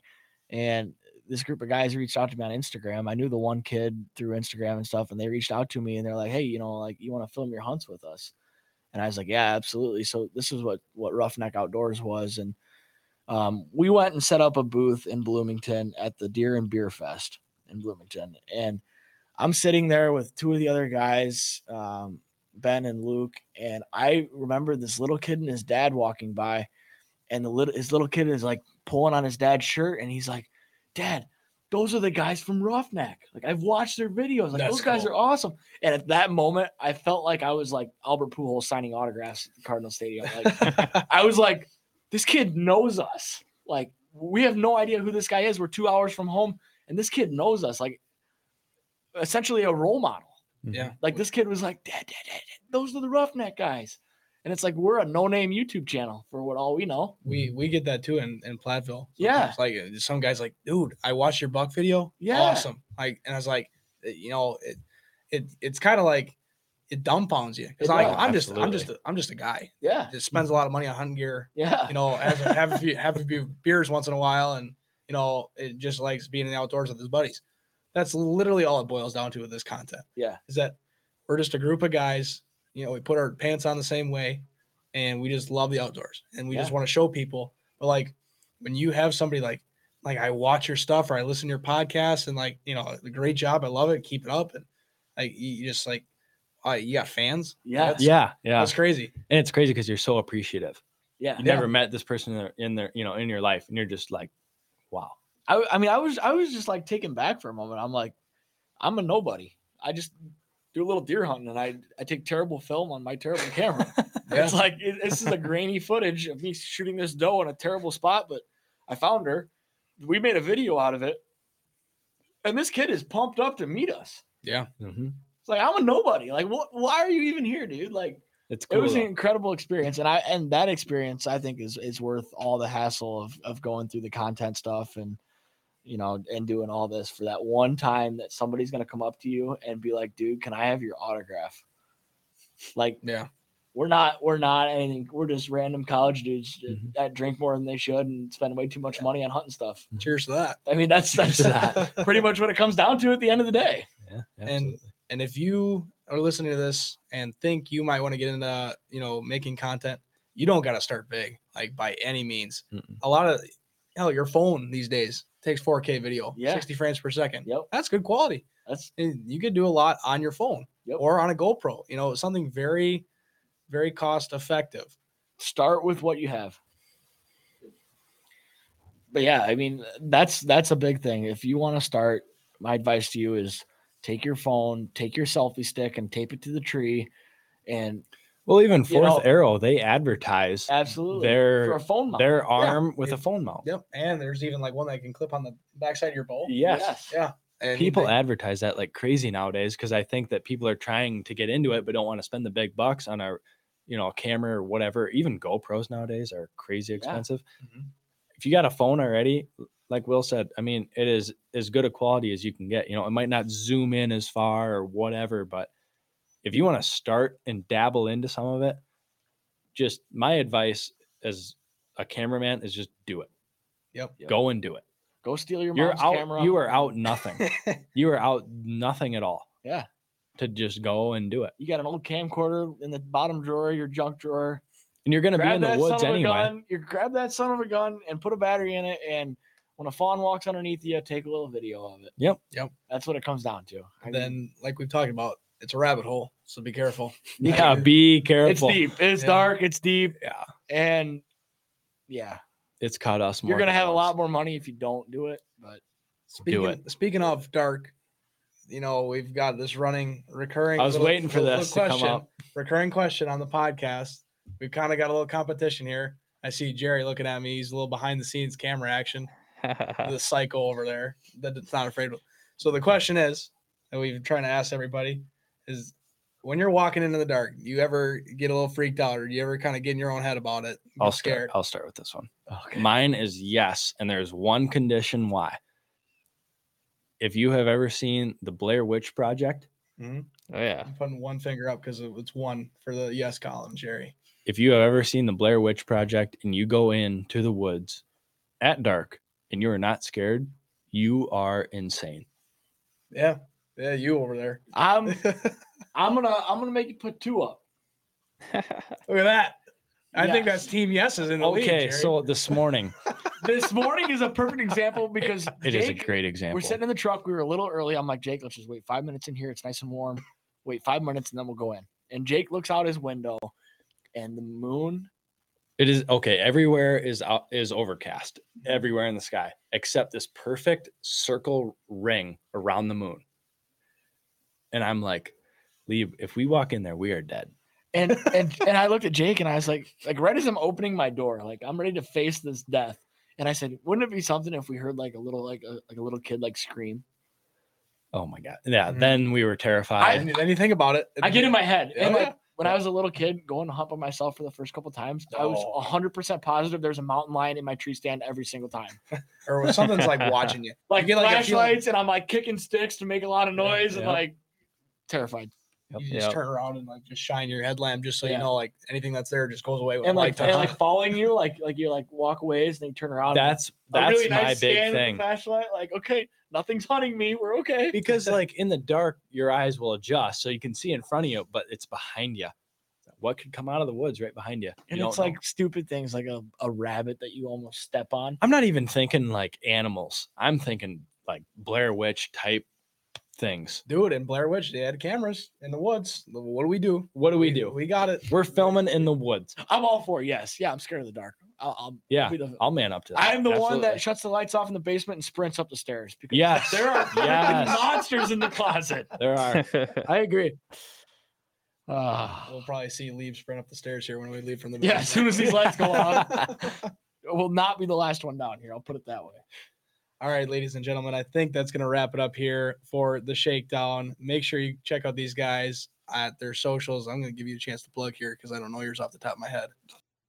C: And this group of guys reached out to me on Instagram. I knew the one kid through Instagram and stuff, and they reached out to me and they're like, Hey, you know, like you want to film your hunts with us? And I was like, Yeah, absolutely. So this is what what Roughneck Outdoors was. And um, we went and set up a booth in Bloomington at the Deer and Beer Fest in Bloomington. And I'm sitting there with two of the other guys, um, Ben and Luke, and I remember this little kid and his dad walking by, and the little his little kid is like pulling on his dad's shirt, and he's like, "Dad, those are the guys from Roughneck. Like I've watched their videos. Like
A: That's
C: those guys
A: cool.
C: are awesome." And at that moment, I felt like I was like Albert Pujols signing autographs at the Cardinal Stadium. Like I was like, "This kid knows us. Like we have no idea who this guy is. We're two hours from home, and this kid knows us. Like essentially a role model."
A: yeah.
C: Like this kid was like, dad, dad, dad, dad, those are the roughneck guys. And it's like we're a no-name YouTube channel for what all we know.
A: We we get that too in, in Platteville.
C: Yeah.
A: Sometimes. Like uh, some guys like, dude, I watched your buck video.
C: Yeah.
A: Awesome. Like and I was like, uh, you know, it it it's kind of like it dumbfounds you. Because like I'm just I'm just a, I'm just a guy
C: Yeah.
A: that spends a lot of money on hunting gear.
C: Yeah.
A: You know, has a, have a few have a few beers once in a while, and you know, it just likes being in the outdoors with his buddies. That's literally all it boils down to with this content.
C: Yeah.
A: Is that we're just a group of guys, you know, we put our pants on the same way and we just love the outdoors and we just want to show people. But like when you have somebody like like I watch your stuff or I listen to your podcast and like, you know, great job. I love it. Keep it up. And like you you just like uh, you got fans.
C: Yeah.
A: That's-
B: Yeah, yeah.
A: That's crazy.
B: And it's crazy because you're so appreciative.
C: Yeah.
B: You never met this person in their, in their, you know, in your life, and you're just like, wow.
C: I, I mean, I was I was just like taken back for a moment. I'm like, I'm a nobody. I just do a little deer hunting, and I I take terrible film on my terrible camera. It's like it, this is a grainy footage of me shooting this doe in a terrible spot, but I found her. We made a video out of it, and this kid is pumped up to meet us.
A: Yeah.
B: Mm-hmm.
C: It's like I'm a nobody. Like, what? Why are you even here, dude? Like,
B: It's
C: it
B: cool.
C: was an incredible experience, and I and that experience I think is is worth all the hassle of of going through the content stuff and you know and doing all this for that one time that somebody's gonna come up to you and be like, dude, can I have your autograph? Like,
A: Yeah.
C: we're not we're not anything. We're just random college dudes
B: Mhm.
C: that drink more than they should and spend way too much money on hunting stuff.
A: Cheers to that.
C: I mean, that's that's pretty much what it comes down to at the end of the day.
B: yeah,
A: And and if you are listening to this and think you might want to get into you know making content, you don't got to start big like by any means.
B: Mm-mm.
A: A lot of hell, your phone these days takes 4K video,
C: Yeah.
A: 60 frames per second.
C: Yep.
A: That's good quality.
C: That's
A: And you could do a lot on your phone
C: Yep.
A: or on a GoPro. You know, something very, very cost effective.
C: start with what you have but yeah i mean that's that's a big thing if you want to start my advice to you is take your phone take your selfie stick and tape it to the tree and
B: well, even
C: you
B: Fourth
C: know-
B: Arrow, they advertise
C: absolutely
B: their
C: for a phone mount.
B: their arm with a phone mount.
A: Yep. And there's even like one that can clip on the backside of your bowl.
B: Yes.
A: Yeah. And
B: People
A: they-
B: advertise that like crazy nowadays because I think that people are trying to get into it but don't want to spend the big bucks on a you know a camera or whatever. Even GoPros nowadays are crazy expensive.
A: Mhm.
B: If you got a phone already, like Will said, I mean, it is as good a quality as you can get. You know, it might not zoom in as far or whatever, but if you want to start and dabble into some of it, just my advice as a cameraman is just do it.
A: Yep.
C: Yep.
B: Go and do it.
C: go steal your
B: You're
C: mom's
B: out.
C: camera
B: You are out nothing. you are out nothing at all.
C: Yeah.
B: To just go and do it.
C: you got an old camcorder in the bottom drawer your junk drawer
B: And you're gonna be in the woods
C: son
B: anyway.
C: gun you grab that son of a gun and put a battery in it and when a fawn walks underneath you take a little video of it
B: Yep.
A: Yep.
C: that's what it comes down to I mean,
A: then like we've talked about, it's a rabbit hole. So be careful.
B: Yeah, be careful.
C: It's deep. It's
A: Yeah.
C: dark. It's deep.
B: Yeah.
C: And yeah,
B: It's caught us more.
C: you're gonna
B: than
C: have a lot more money if you don't do it. But
A: Speaking,
B: it.
A: Speaking of dark, you know, we've got this running recurring.
B: I was
A: little-
B: waiting for
A: little-
B: this
A: little
B: to come up.
A: Recurring question on the podcast. We've kind of got a little competition here. I see Jerry looking at me. He's a little behind the scenes camera action. the cycle over there that it's not afraid of. So the question is, that we've been trying to ask everybody, is when you're walking into the dark, you ever get a little freaked out, or do you ever kind of get in your own head about it?
B: I'll
A: scared.
B: start. I'll start with this one.
C: okay.
B: Mine is yes, and there's one condition why. If you have ever seen the Blair Witch Project,
A: Mhm.
D: oh yeah.
A: I'm putting one finger up because it's one for the yes column, Jerry.
B: if you have ever seen the Blair Witch Project and you go into the woods at dark and you are not scared, you are insane.
A: Yeah, yeah, you over there.
C: I'm I'm gonna I'm gonna make you put two up.
A: Look at that. I think that's Team Yeses in the lead.
B: Okay, so this morning,
C: This morning is a perfect example because
B: it is a great example.
C: We're sitting in the truck. We were a little early. I'm like, Jake, let's just wait five minutes in here. It's nice and warm. Wait five minutes and then we'll go in. And Jake looks out his window, and the moon.
B: It is okay. Everywhere is out, is overcast. Everywhere in the sky, except this perfect circle ring around the moon. And I'm like, Lee, if we walk in there, we are dead.
C: And and and I looked at Jake and I was like, like right as I'm opening my door, like I'm ready to face this death. And I said, wouldn't it be something if we heard like a little like a like a little kid like scream?
B: Oh my god. Yeah.
A: Mhm.
B: Then we were
A: And
B: terrified.
A: then you think about it.
C: I get in my head. And
A: Yeah.
C: like when I was a little kid going to hunt by myself for the first couple times, I was
A: Oh.
C: hundred percent positive there's a mountain lion in my tree stand every single time.
A: or when something's like watching you.
C: Like,
A: get, like, a
C: flashlights, and I'm like kicking sticks to make a lot of
A: Yeah,
C: noise and
B: yeah.
C: like terrified.
B: Yep.
A: You just
D: Yep.
A: turn around and like just shine your headlamp just so
C: Yeah.
A: you know like anything that's there just goes away with
C: And like, and like following you, like like you like walk away and then you turn around.
B: That's that's
C: really
B: my
C: nice
B: big
C: scan the
B: thing.
C: Flashlight, like okay, nothing's hunting me. We're okay.
B: because like in the dark your eyes will adjust so you can see in front of you but it's behind you what could come out of the woods right behind you,
C: And
B: You
C: it's
B: don't know.
C: like stupid things like a, a rabbit that you almost step on.
B: i'm not even thinking like animals i'm thinking like blair witch type things.
A: Dude, in Blair Witch, they had cameras in the woods. What do we do?
B: What do we do?
A: We got it.
B: We're filming in the woods.
C: I'm all for it, yes. Yeah, I'm scared of the dark. I'll, I'll
B: Yeah,
C: be the-
B: I'll man up to that.
C: I'm the one that shuts the lights off in the basement and sprints up the stairs because
B: Yes,
C: there are
B: yes.
C: monsters in the closet.
B: there are.
C: I agree. Ah,
A: We'll probably see leaves sprint up the stairs here when we leave from the.
C: yeah, as soon as these lights go on,
A: on.
C: it will not be the last one down here. I'll put it that way.
A: All right, ladies and gentlemen, I think that's going to wrap it up here for the shakedown. Make sure you check out these guys at their socials. I'm going to give you a chance to plug here because I don't know yours off the top of my head.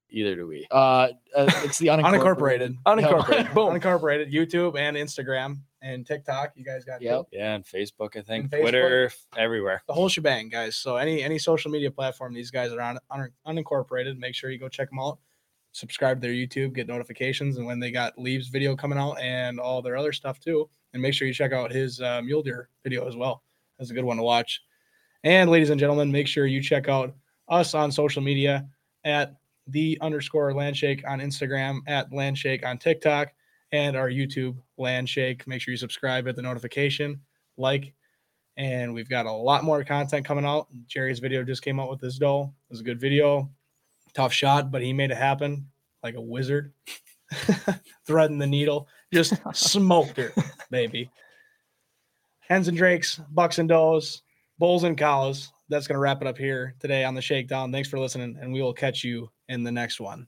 B: Either do we.
C: Uh, uh it's the unincorporated.
A: Unincorporated.
C: Yep. Boom.
A: Unincorporated, YouTube and Instagram and TikTok. You guys got
C: Yep.
B: Yeah, and Facebook, I think,
A: Facebook?
B: Twitter, everywhere.
A: the whole shebang, guys. So any any social media platform these guys are on un- unincorporated, make sure you go check them out. Subscribe to their YouTube, get notifications, and when they got Lieb's video coming out and all their other stuff too. And make sure you check out his uh, mule deer video as well. That's a good one to watch. And ladies and gentlemen, make sure you check out us on social media at the underscore landshake on Instagram, at landshake on TikTok, and our YouTube landshake. Make sure you subscribe, hit the notification, like, and we've got a lot more content coming out. Jerry's video just came out with this doll. It was a good video. Tough shot, but he made it happen like a wizard. Threading the needle. Just smoked her, baby. Hens and drakes, bucks and does, bulls and cows. That's going to wrap it up here today on the shakedown. Thanks for listening, and we will catch you in the next one.